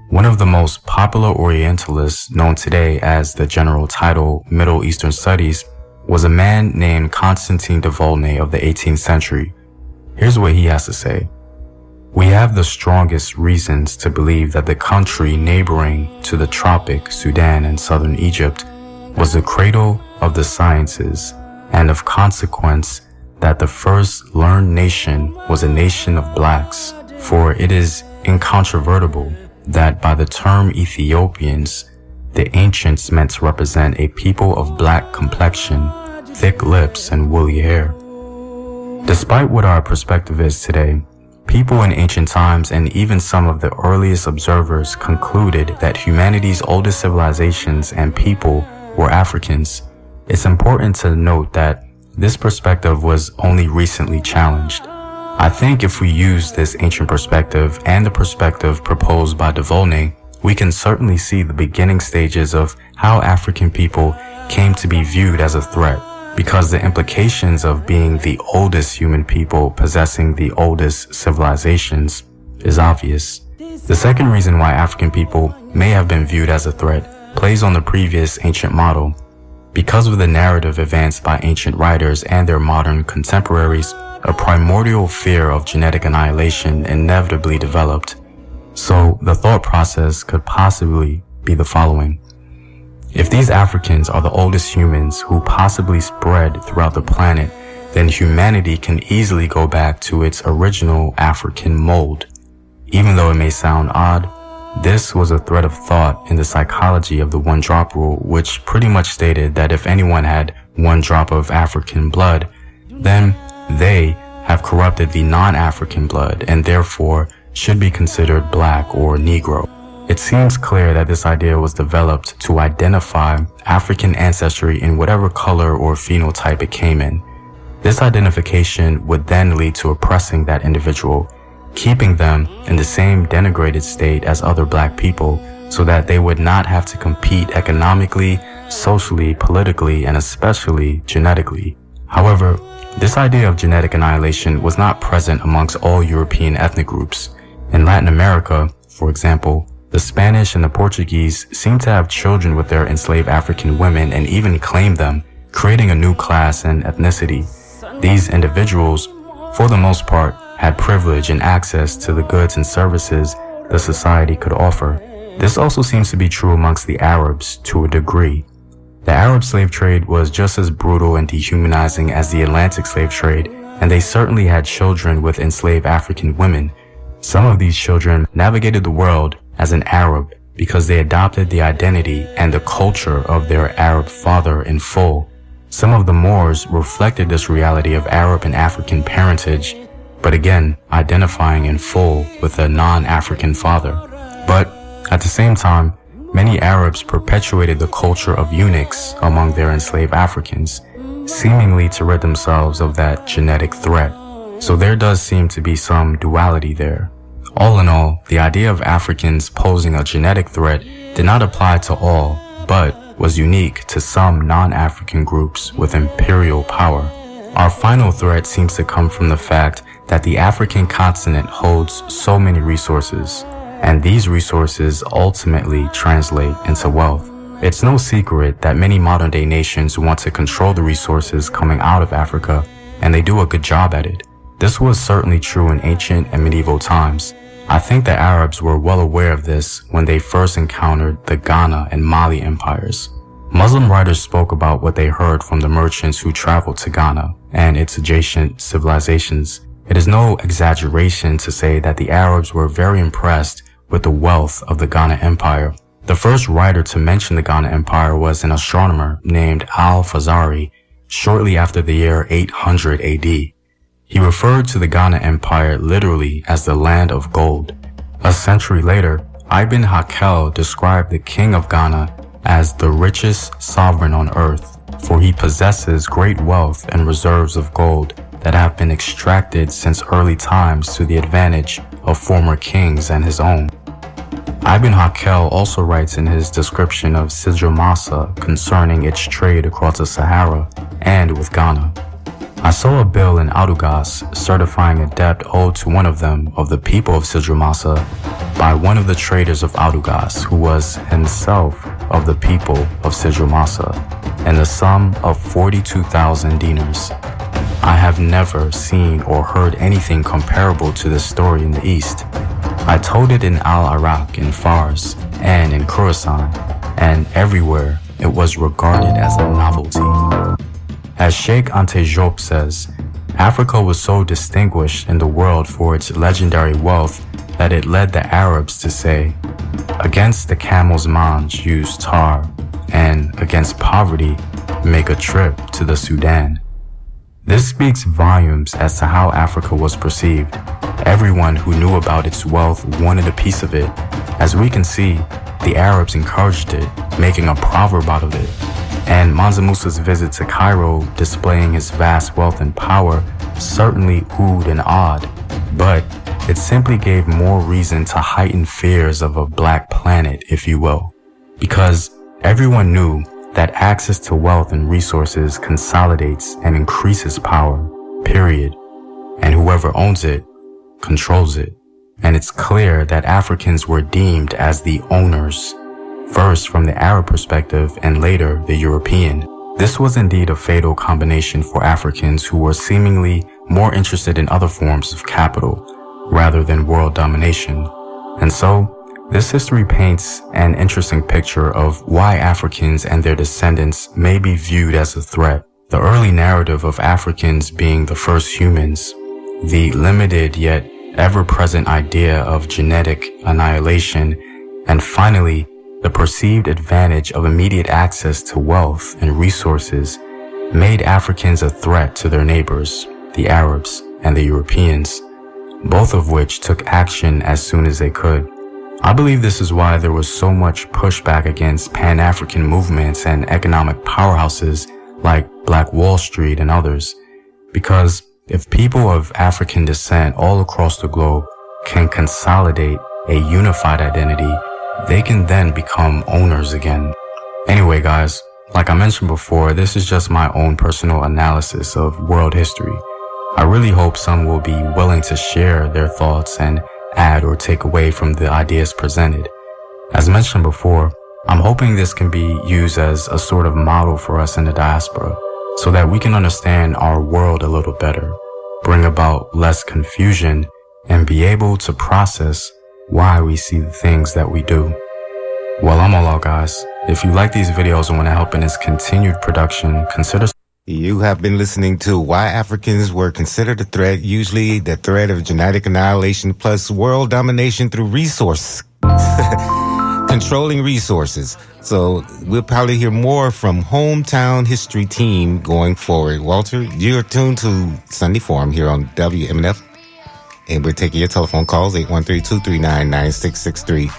One of the most popular Orientalists known today as the general title Middle Eastern Studies was a man named Constantine de Volney of the 18th century. Here's what he has to say. We have the strongest reasons to believe that the country neighboring to the tropic Sudan and southern Egypt was the cradle of the sciences and of consequence that the first learned nation was a nation of blacks, for it is incontrovertible that by the term Ethiopians, the ancients meant to represent a people of black complexion, thick lips, and woolly hair. Despite what our perspective is today, people in ancient times and even some of the earliest observers concluded that humanity's oldest civilizations and people were Africans. It's important to note that this perspective was only recently challenged. I think if we use this ancient perspective and the perspective proposed by de Volney, we can certainly see the beginning stages of how African people came to be viewed as a threat, because the implications of being the oldest human people possessing the oldest civilizations is obvious. The second reason why African people may have been viewed as a threat plays on the previous ancient model. Because of the narrative advanced by ancient writers and their modern contemporaries, a primordial fear of genetic annihilation inevitably developed. So the thought process could possibly be the following. If these Africans are the oldest humans who possibly spread throughout the planet, then humanity can easily go back to its original African mold. Even though it may sound odd, this was a thread of thought in the psychology of the one drop rule, which pretty much stated that if anyone had one drop of African blood, then they have corrupted the non-African blood and therefore should be considered black or Negro. It seems clear that this idea was developed to identify African ancestry in whatever color or phenotype it came in. This identification would then lead to oppressing that individual, keeping them in the same denigrated state as other black people so that they would not have to compete economically, socially, politically, and especially genetically. However, this idea of genetic annihilation was not present amongst all European ethnic groups. In Latin America, for example, the Spanish and the Portuguese seem to have children with their enslaved African women and even claim them, creating a new class and ethnicity. These individuals, for the most part, had privilege and access to the goods and services the society could offer. This also seems to be true amongst the Arabs to a degree. The Arab slave trade was just as brutal and dehumanizing as the Atlantic slave trade, and they certainly had children with enslaved African women. Some of these children navigated the world as an Arab because they adopted the identity and the culture of their Arab father in full. Some of the Moors reflected this reality of Arab and African parentage, but again, identifying in full with a non-African father. But at the same time, many Arabs perpetuated the culture of eunuchs among their enslaved Africans, seemingly to rid themselves of that genetic threat. So there does seem to be some duality there. All in all, the idea of Africans posing a genetic threat did not apply to all, but was unique to some non-African groups with imperial power. Our final threat seems to come from the fact that the African continent holds so many resources, and these resources ultimately translate into wealth. It's no secret that many modern day nations want to control the resources coming out of Africa, and they do a good job at it. This was certainly true in ancient and medieval times. I think the Arabs were well aware of this when they first encountered the Ghana and Mali empires. Muslim writers spoke about what they heard from the merchants who traveled to Ghana and its adjacent civilizations. It is no exaggeration to say that the Arabs were very impressed with the wealth of the Ghana Empire. The first writer to mention the Ghana Empire was an astronomer named Al-Fazari shortly after the year 800 AD. He referred to the Ghana Empire literally as the land of gold. A century later, Ibn Hawqal described the king of Ghana as the richest sovereign on earth, for he possesses great wealth and reserves of gold that have been extracted since early times to the advantage of former kings and his own. Ibn Hawqal also writes in his description of Sijilmasa concerning its trade across the Sahara and with Ghana. I saw a bill in Adugas certifying a debt owed to one of them of the people of Sijilmasa by one of the traders of Adugas who was himself of the people of Sijilmasa and the sum of 42,000 dinars. I have never seen or heard anything comparable to this story in the East. I told it in Al-Iraq, in Fars, and in Khorasan, and everywhere it was regarded as a novelty. As Cheikh Anta Diop says, Africa was so distinguished in the world for its legendary wealth that it led the Arabs to say, against the camel's mange use tar, and against poverty make a trip to the Sudan. This speaks volumes as to how Africa was perceived. Everyone who knew about its wealth wanted a piece of it. As we can see, the Arabs encouraged it, making a proverb out of it. And Mansa Musa's visit to Cairo, displaying his vast wealth and power, certainly oohed and awed, but it simply gave more reason to heighten fears of a black planet, if you will. Because everyone knew that access to wealth and resources consolidates and increases power, period. And whoever owns it, controls it. And it's clear that Africans were deemed as the owners, first from the Arab perspective and later the European. This was indeed a fatal combination for Africans who were seemingly more interested in other forms of capital rather than world domination. And so, This history paints an interesting picture of why Africans and their descendants may be viewed as a threat. The early narrative of Africans being the first humans, the limited yet ever-present idea of genetic annihilation, and finally, the perceived advantage of immediate access to wealth and resources made Africans a threat to their neighbors, the Arabs and the Europeans, both of which took action as soon as they could. I believe this is why there was so much pushback against Pan-African movements and economic powerhouses like Black Wall Street and others, because if people of African descent all across the globe can consolidate a unified identity, they can then become owners again. Anyway, guys, like I mentioned before, this is just my own personal analysis of world history. I really hope some will be willing to share their thoughts and add or take away from the ideas presented. As mentioned before, I'm hoping this can be used as a sort of model for us in the diaspora so that we can understand our world a little better, bring about less confusion, and be able to process why we see the things that we do. Well, I'm all out, guys. If you like these videos and want to help in its continued production, consider You have been listening to Why Africans Were Considered a Threat, usually the threat of genetic annihilation plus world domination through resource. Controlling resources. So we'll probably hear more from Hometown History Team going forward. Walter, you're tuned to Sunday Forum here on WMNF. And we're taking your telephone calls, 813-239-9663.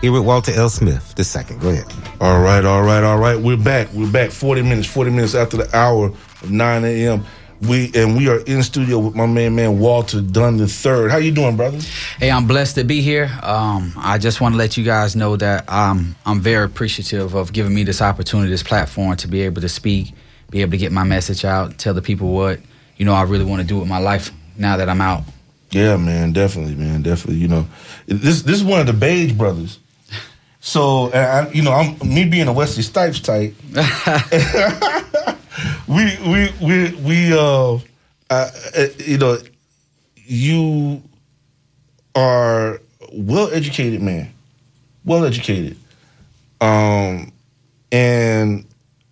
Here with Walter L. Smith, the second. Go ahead. All right, all right, all right. We're back. We're back. Forty minutes. Forty minutes after the hour of nine a.m. We and we are in studio with my man, man Walter Dunn the third. How you doing, brother? Hey, I'm blessed to be here. Um, I just want to let you guys know that um, I'm very appreciative of giving me this opportunity, this platform to be able to speak, be able to get my message out, tell the people what you know I really want to do with my life now that I'm out. Yeah, man, definitely, man, definitely. You know, this this is one of the Beige brothers. So, and I, you know, I'm me being a Wesley Snipes type. we we we we uh, uh, uh, you know, you are well educated man, well educated, um, and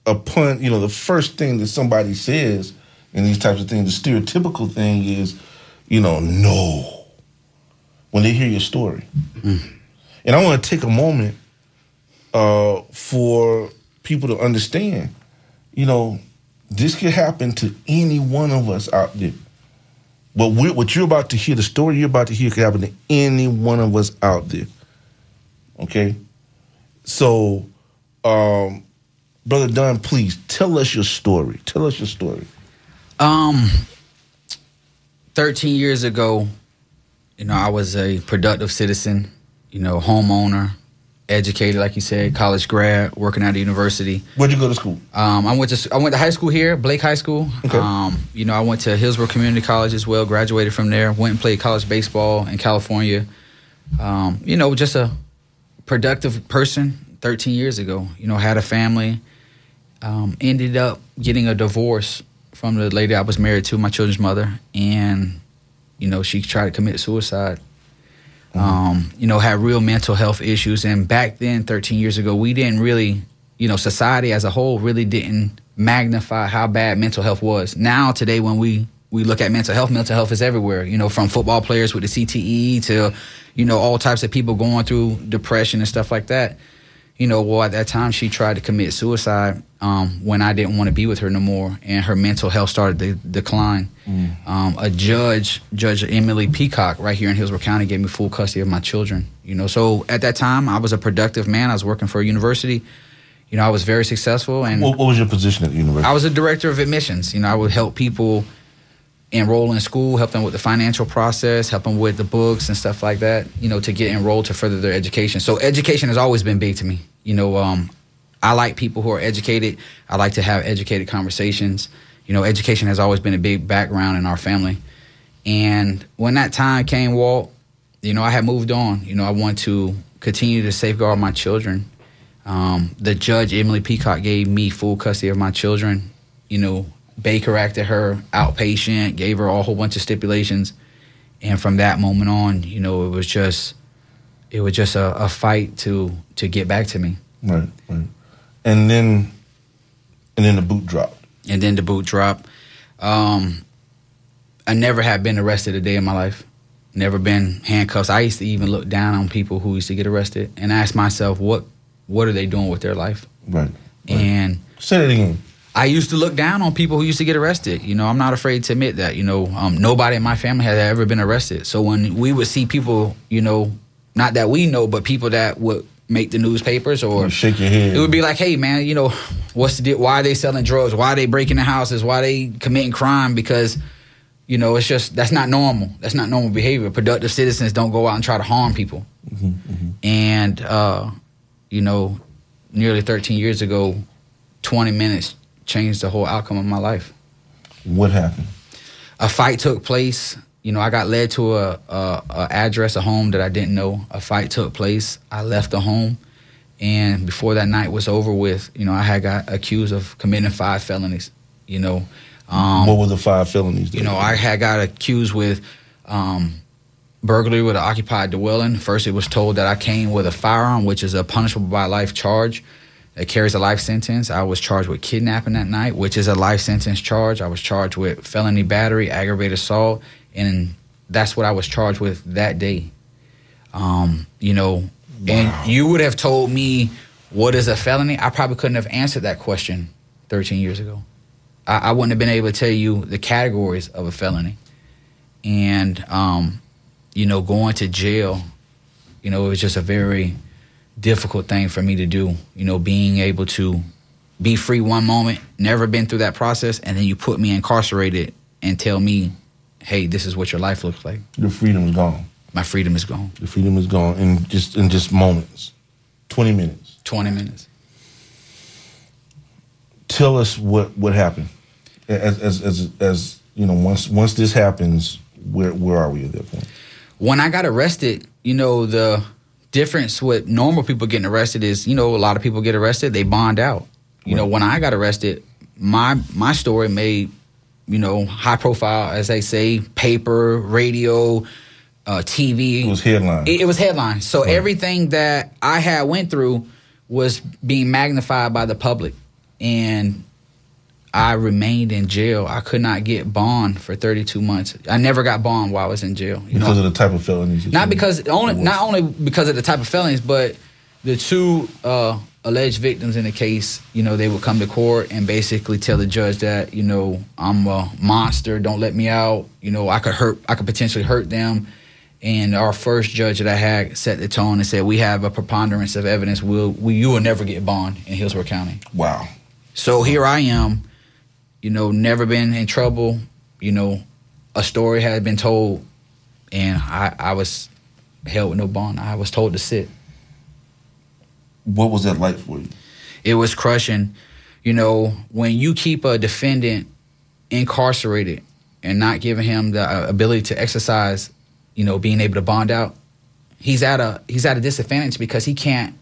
upon you know the first thing that somebody says in these types of things, the stereotypical thing is, you know, no. When they hear your story, and I want to take a moment uh, for people to understand, you know, this could happen to any one of us out there. But what you're about to hear, the story you're about to hear, could happen to any one of us out there. Okay, so, um, brother Dunn, please tell us your story. Tell us your story. Um, 13 years ago, you know, I was a productive citizen, you know, homeowner, educated, like you said, college grad, working at a university. Where'd you go to school? Um, I went to I went to high school here, Blake High School. Okay. Um, you know, I went to Hillsborough Community College as well. Graduated from there. Went and played college baseball in California. Um, you know, just a productive person. 13 years ago, you know, had a family. Um, ended up getting a divorce from the lady I was married to, my children's mother, and you know, she tried to commit suicide. Um, you know, had real mental health issues. And back then, 13 years ago, we didn't really, you know, society as a whole really didn't magnify how bad mental health was. Now, today, when we we look at mental health, mental health is everywhere. You know, from football players with the CTE to, you know, all types of people going through depression and stuff like that. You know, well, at that time, she tried to commit suicide um, when I didn't want to be with her no more, and her mental health started to decline. Um, a judge, Judge Emily Peacock, right here in Hillsborough County, gave me full custody of my children. You know, so at that time, I was a productive man. I was working for a university. You know, I was very successful, and What, what was your position at the university? I was a director of admissions. You know, I would help people enroll in school, help them with the financial process, help them with the books and stuff like that. You know, to get enrolled to further their education. So education has always been big to me. You know, um, I like people who are educated. I like to have educated conversations. You know, education has always been a big background in our family. And when that time came, Walt, you know, I had moved on. You know, I want to continue to safeguard my children. Um, the judge, Emily Peacock, gave me full custody of my children. You know, Baker acted her outpatient, gave her a whole bunch of stipulations. And from that moment on, you know, it was just it was just a, a fight to to get back to me. Right, right. And then, and then the boot dropped. And then the boot dropped. Um, I never had been arrested a day in my life. Never been handcuffs. I used to even look down on people who used to get arrested and ask myself, what what are they doing with their life? Right. And say that again. I used to look down on people who used to get arrested. You know, I'm not afraid to admit that. You know, um, nobody in my family had ever been arrested. So when we would see people, you know, not that we know, but people that would make the newspapers or You shake your head. it would be like, hey man, you know, what's the deal? Why are they selling drugs? Why are they breaking the houses? Why are they committing crime? Because you know, it's just that's not normal. That's not normal behavior. Productive citizens don't go out and try to harm people. And uh, you know, nearly 13 years ago, 20 minutes changed the whole outcome of my life. What happened? A fight took place. You know, I got led to a, a, a address, a home that I didn't know. A fight took place. I left the home, and before that night was over with, you know, I had got accused of committing five felonies. You know, um, what were the five felonies? you know, I had got accused with um, burglary with an occupied dwelling. First, it was told that I came with a firearm, which is a punishable by life charge. It carries a life sentence. I was charged with kidnapping that night, which is a life sentence charge. I was charged with felony battery, aggravated assault, and that's what I was charged with that day. Um, you know, and you would have told me what is a felony. I probably couldn't have answered that question 13 years ago. I, I wouldn't have been able to tell you the categories of a felony. And, um, you know, going to jail, you know, it was just a very difficult thing for me to do. You know, being able to be free one moment, never been through that process, and then you put me incarcerated and tell me, hey, this is what your life looks like. Your freedom is gone. My freedom is gone. The freedom is gone in just in just moments. Twenty minutes. 20 minutes. Tell us what what happened. As as as, as you know, once once this happens, where where are we at that point? when I got arrested, you know, the difference with normal people getting arrested is, you know, a lot of people get arrested, they bond out. You know, when I got arrested, my my story made, you know, high profile, as they say, paper, radio, uh, TV. It was headline. It, it was headline. So everything that I had went through was being magnified by the public, and I remained in jail. I could not get bond for 32 months. I never got bond while I was in jail. You know, Because of the type of felonies. not because only not only because of the type of felonies, but the two uh, alleged victims in the case. You know, they would come to court and basically tell the judge that you know I'm a monster. Don't let me out. You know, I could hurt. I could potentially hurt them. And our first judge that I had set the tone and said, "We have a preponderance of evidence. We'll, we you will never get bond in Hillsborough County." Wow. So here I am, you know, never been in trouble. You know, a story had been told, and I, I was held with no bond. I was told to sit. What was that like for you? It was crushing. You know, when you keep a defendant incarcerated and not giving him the uh, ability to exercise, you know, being able to bond out, he's at a he's at a disadvantage because he can't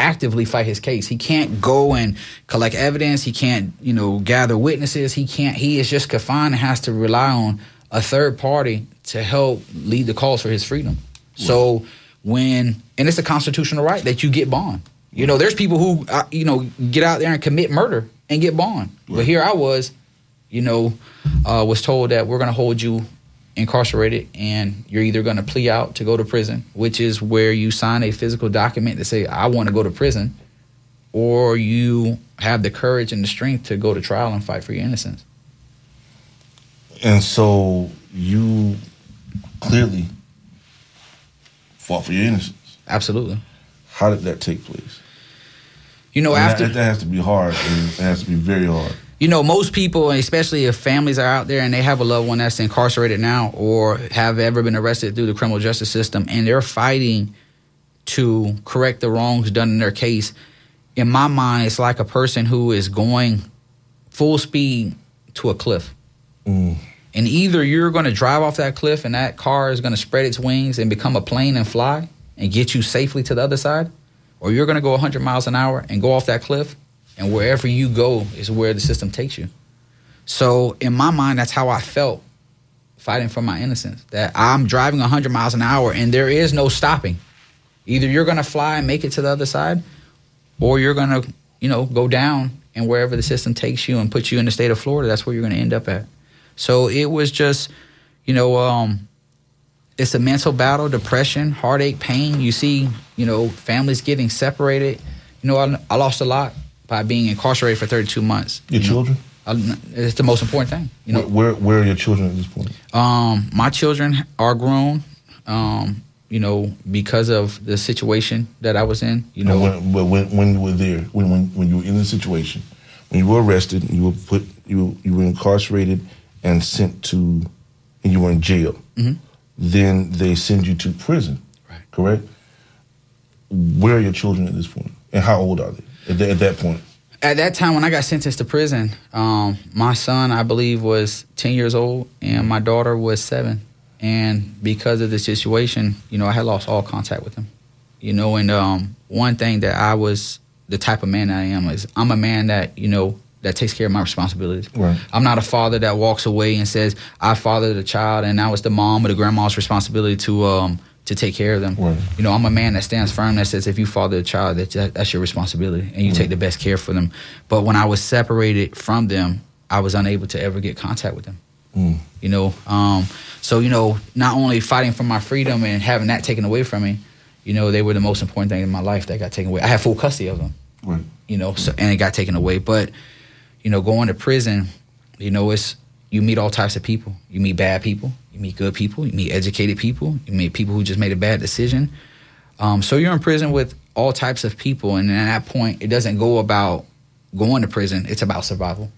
actively fight his case. He can't go and collect evidence. He can't, you know, gather witnesses. He can't. He is just confined and has to rely on a third party to help lead the cause for his freedom. So when and it's a constitutional right that you get bond. You know, there's people who uh, you know get out there and commit murder and get bond. But here I was, you know, uh, was told that we're going to hold you incarcerated and you're either going to plea out to go to prison, which is where you sign a physical document to say I want to go to prison, or you have the courage and the strength to go to trial and fight for your innocence. And so you clearly fought for your innocence. Absolutely. How did that take place? You know, And after that, has to be hard. It has to be very hard. You know, most people, especially if families are out there and they have a loved one that's incarcerated now or have ever been arrested through the criminal justice system and they're fighting to correct the wrongs done in their case, in my mind, it's like a person who is going full speed to a cliff. Mm. And either you're going to drive off that cliff and that car is going to spread its wings and become a plane and fly and get you safely to the other side, or you're going to go 100 miles an hour and go off that cliff, and wherever you go is where the system takes you. So, in my mind, that's how I felt fighting for my innocence. That I'm driving 100 miles an hour and there is no stopping. Either you're going to fly and make it to the other side, or you're going to, you know, go down and wherever the system takes you and puts you in the state of Florida, that's where you're going to end up at. So it was just, you know, um, it's a mental battle, depression, heartache, pain. You see, you know, families getting separated. You know, I, I lost a lot by being incarcerated for 32 months. Your you children? I- it's the most important thing. You know, where, where where are your children at this point? um, my children are grown. Um, you know, because of the situation that I was in. You know, when, but when when you were there, when when when you were in the situation, when you were arrested, you were put you you were incarcerated and sent to, and you were in jail. Mhm. Then they send you to prison. Right. Correct. Where are your children at this point, and how old are they at, that- at that point? at that time when I got sentenced to prison, um, my son, I believe, was 10 years old and my daughter was seven. And because of the situation, you know, I had lost all contact with them. You know, and um, one thing that I was the type of man that I am is I'm a man that, you know, that takes care of my responsibilities. Right. I'm not a father that walks away and says, I fathered a child and now it's the mom or the grandma's responsibility to um to take care of them. You know, I'm a man that stands firm that says if you father a child, that, that that's your responsibility and you take the best care for them. But when I was separated from them, I was unable to ever get contact with them. Mm. You know, um, so you know, not only fighting for my freedom and having that taken away from me, you know, they were the most important thing in my life that got taken away. I had full custody of them Right. you know, so, and it got taken away. But, you know, going to prison, you know, it's you meet all types of people. You meet bad people, you meet good people, you meet educated people, you meet people who just made a bad decision. Um, so you're in prison with all types of people, and at that point, it doesn't go about going to prison. It's about survival.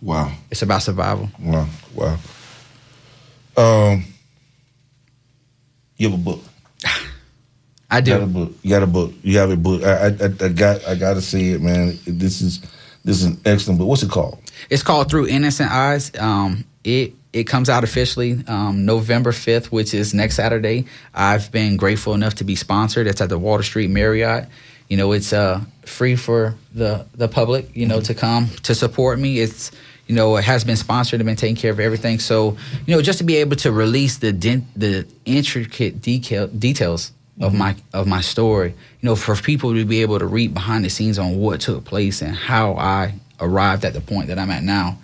Wow. It's about survival. Wow. Wow. Um, you have a book. I do. You got a book. You got a book. You have a book. I, I, I got. I got to see it, man. This is this is an excellent book. What's it called? It's called Through Innocent Eyes. Um, it it comes out officially um, November fifth, which is next Saturday. I've been grateful enough to be sponsored. It's at the Water Street Marriott. You know, it's uh, free for the the public. You know, to come to support me. It's you know, it has been sponsored and been taking care of everything. So, you know, just to be able to release the the intricate detail details of my of my story, you know, for people to be able to read behind the scenes on what took place and how I arrived at the point that I'm at now,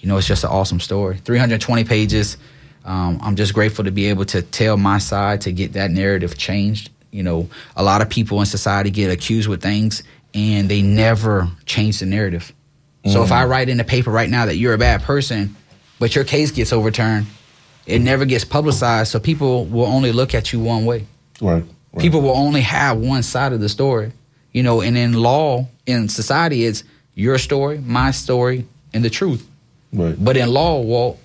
you know, it's just an awesome story. 320 pages. Um, I'm just grateful to be able to tell my side to get that narrative changed. You know, a lot of people in society get accused with things and they never change the narrative. So if Mm. I write in the paper right now that you're a bad person, but your case gets overturned, it never gets publicized. So people will only look at you one way. Right. People will only have one side of the story. You know, and in law, in society, it's your story, my story, and the truth. Right. But in law, Walt,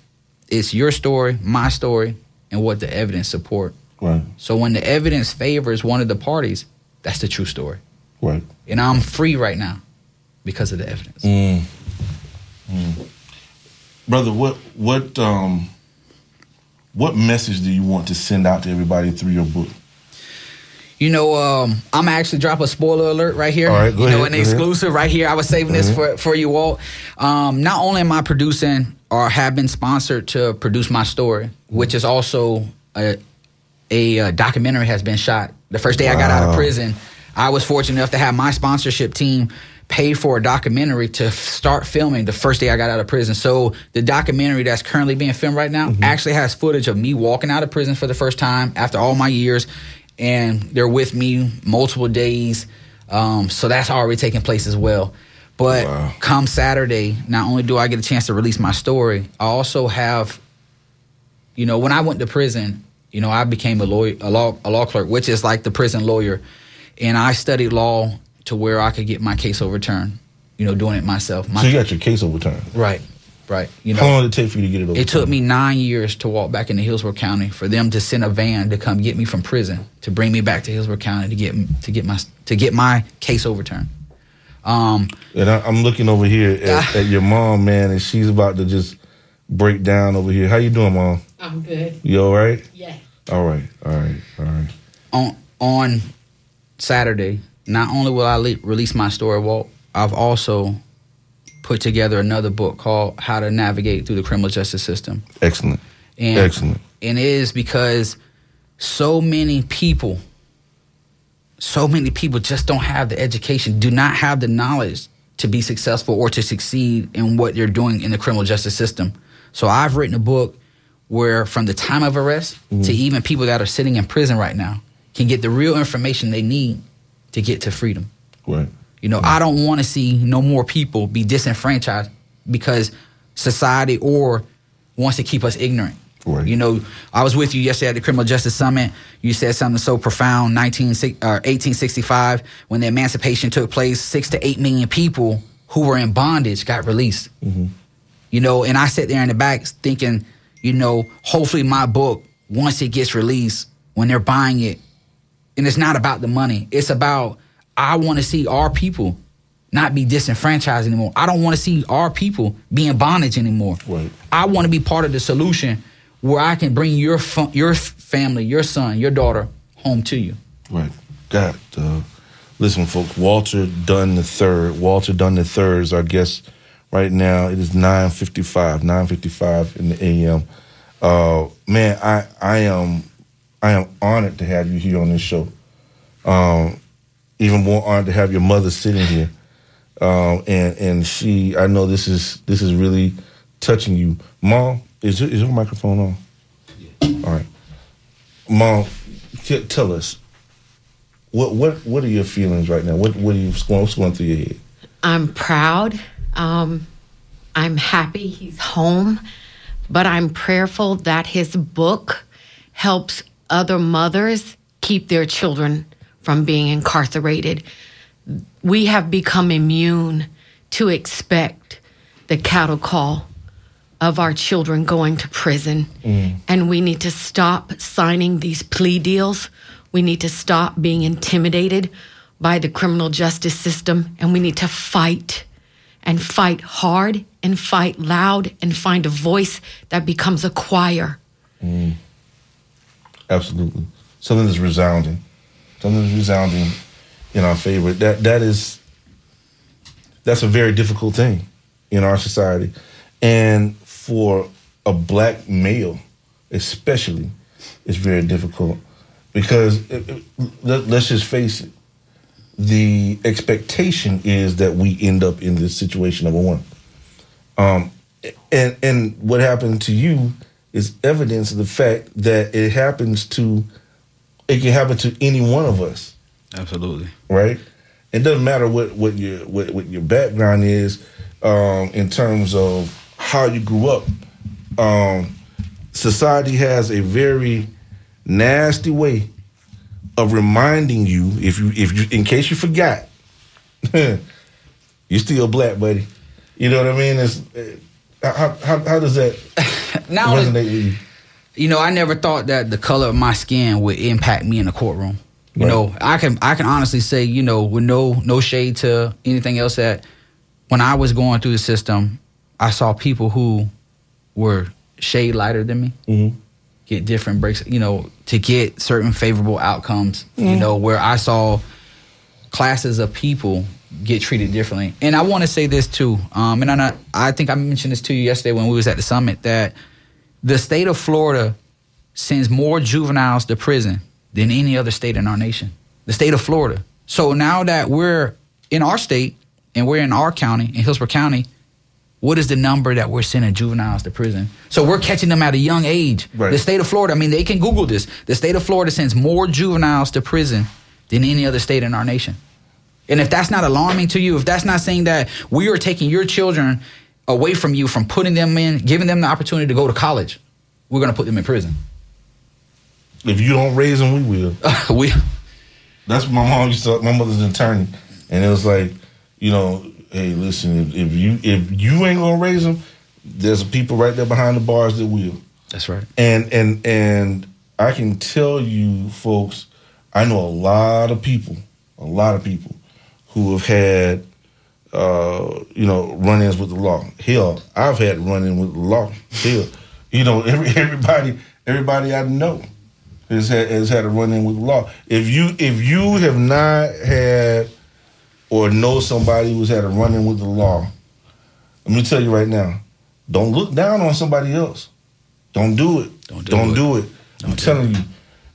it's your story, my story, and what the evidence support. Right. So when the evidence favors one of the parties, that's the true story. Right. And I'm free right now because of the evidence. Mm. Mm. Brother, what what um what message do you want to send out to everybody through your book? You know, um, I'm actually drop a spoiler alert right here. All right, go you know, ahead, an go ahead. exclusive right here. I was saving this Mhm. for for you all. Um, not only am I producing or have been sponsored to produce my story, which is also a, a, uh documentary has been shot. The first day I got out of prison, I was fortunate enough to have my sponsorship team pay for a documentary to f- start filming the first day I got out of prison. So the documentary that's currently being filmed right now actually has footage of me walking out of prison for the first time after all my years, and they're with me multiple days. Um, so that's already taking place as well. But come Saturday, not only do I get a chance to release my story, I also have, you know, when I went to prison, you know, I became a lawyer, a law, a law clerk, which is like the prison lawyer, and I studied law to where I could get my case overturned. You know, doing it myself. My so you got your case overturned. Right, right. You know, How long did it take for you to get it overturned? it took me nine years to walk back into Hillsborough County for them to send a van to come get me from prison to bring me back to Hillsborough County to get to get my to get my case overturned. Um, And I, I'm looking over here at, at your mom, man, and she's about to just break down over here. How you doing, mom? I'm good. You all right? Yeah. All right, all right, all right. on on Saturday, not only will I le- release my story, Walt, I've also put together another book called How to Navigate Through the Criminal Justice System. Excellent. And, Excellent. And it is because so many people so many people just don't have the education, do not have the knowledge to be successful or to succeed in what they're doing in the criminal justice system. So I've written a book where from the time of arrest to mm-hmm. even people that are sitting in prison right now can get the real information they need to get to freedom. Right. You know, I don't want to see no more people be disenfranchised because society or wants to keep us ignorant. Right. You know, I was with you yesterday at the Criminal Justice Summit. You said something so profound. 19, uh, 1865, when the emancipation took place, six to eight million people who were in bondage got released. You know, and I sat there in the back thinking, you know, hopefully my book, once it gets released, when they're buying it, and it's not about the money, it's about I want to see our people not be disenfranchised anymore. I don't want to see our people be in bondage anymore. Right. I want to be part of the solution where I can bring your your family, your son, your daughter home to you. Right. Got uh, listen, folks. Walter Dunn the third. Walter Dunn the third is our guest right now. It is nine fifty five. Nine fifty five in the a.m. Uh, man, I I am I am honored to have you here on this show. Um, even more honored to have your mother sitting here. Um, and and she, I know this is this is really touching you, Mom. Is your, is your microphone on? Yeah. All right, Mom. t- tell us what what what are your feelings right now? What what are you going what's going through your head? I'm proud. Um, I'm happy he's home, but I'm prayerful that his book helps other mothers keep their children from being incarcerated. We have become immune to expect the cattle call of our children going to prison. And we need to stop signing these plea deals. We need to stop being intimidated by the criminal justice system. And we need to fight and fight hard and fight loud and find a voice that becomes a choir. Mm. Absolutely, something that's resounding, something that's resounding in our favor. That that is that's a very difficult thing in our society, and for a black male, especially, it's very difficult because it, it- let, let's just face it. The expectation is that we end up in this situation. Number one, um, and and what happened to you is evidence of the fact that it happens to it can happen to any one of us. Absolutely. right? It doesn't matter what what your what, what your background is um, in terms of how you grew up. Um, society has a very nasty way of reminding you if you if you in case you forgot you're still black buddy. You know what i mean? It's uh, how, how, how does that Now, resonate with you you know, I never thought that the color of my skin would impact me in the courtroom. You Right. know, I can I can honestly say, you know, with no no shade to anything else that when I was going through the system, I saw people who were shade lighter than me Mm-hmm. get different breaks, you know, to get certain favorable outcomes, you Mhm. know, where I saw classes of people get treated differently. And I want to say this too, um, and I, I think I mentioned this to you yesterday when we was at the summit that the state of Florida sends more juveniles to prison than any other state in our nation. The state of Florida. So now that we're in our state and we're in our county, in Hillsborough County, what is the number that we're sending juveniles to prison? So we're catching them at a young age. Right. The state of Florida, I mean, they can Google this. The state of Florida sends more juveniles to prison than any other state in our nation. And if that's not alarming to you, if that's not saying that we are taking your children away from you, from putting them in, giving them the opportunity to go to college, we're going to put them in prison. If you don't raise them, we will. we. That's what my mom used to. My mother's an attorney, and it was like, you know, hey, listen, if, if you if you ain't gonna raise them, there's people right there behind the bars that will. That's right. And and and I can tell you, folks, I know a lot of people, a lot of people who have had, uh, you know, run-ins with the law. Hell, I've had run-in with the law. Hell, you know, every everybody everybody I know has had has had a run-in with the law. If you if you have not had or know somebody who's had a run-in with the law, let me tell you right now, don't look down on somebody else. Don't do it. Don't do, it. I'm telling you,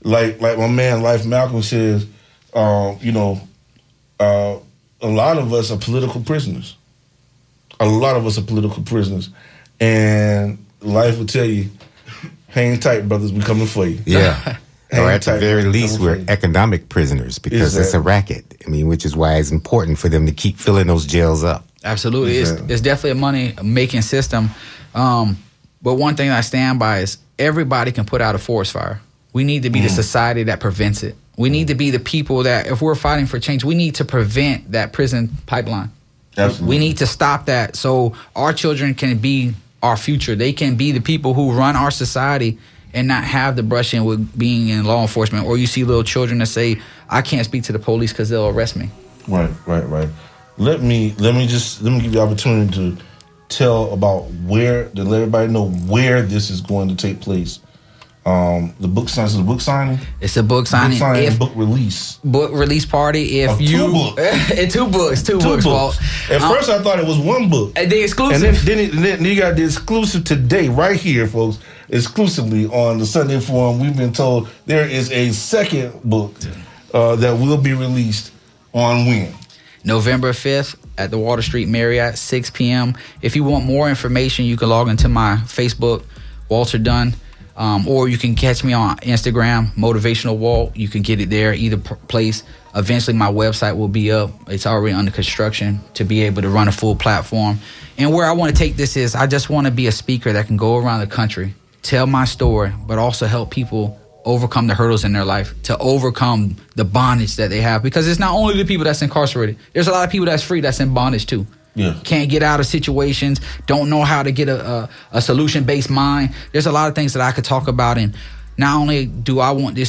like like my man Life Malcolm says, um, you know, uh, a lot of us are political prisoners. A lot of us are political prisoners, and life will tell you, hang tight, brothers. We're coming for you. Yeah. Hang or at the very least, we're economic prisoners because it's a racket. I mean, which is why it's important for them to keep filling those jails up. Absolutely, it's, Exactly. it's definitely a money making system. Um, but one thing I stand by is everybody can put out a forest fire. We need to be the society that prevents it. We need to be the people that, if we're fighting for change, we need to prevent that prison pipeline. Absolutely. We need to stop that so our children can be our future. They can be the people who run our society and not have the brushing with being in law enforcement. Or you see little children that say, "I can't speak to the police because they'll arrest me." Right, right, right. Let me let me just let me give you the opportunity to tell about where to let everybody know where this is going to take place. Um, the book signing, the book signing. It's a book signing. Book signing, If- book release. Book release party. If Of two you books. and two books, two, Two books. books. At Um, first, I thought it was one book. And the exclusive. And then, then, then you got the exclusive today, right here, folks, exclusively on the Sunday Forum. We've been told there is a second book uh, that will be released on when. November 5th at the Water Street Marriott, 6 p.m. If you want more information, you can log into my Facebook, Walter Dunn, um, or you can catch me on Instagram, Motivational Walt. You can get it there, either place. Eventually, my website will be up. It's already under construction to be able to run a full platform. And where I want to take this is, I just want to be a speaker that can go around the country, tell my story, but also help people overcome the hurdles in their life, to overcome the bondage that they have. Because it's not only the people that's incarcerated. There's a lot of people that's free that's in bondage too. Yeah. Can't get out of situations, don't know how to get a, a, a solution based mind. There's a lot of things that I could talk about. And not only do I want this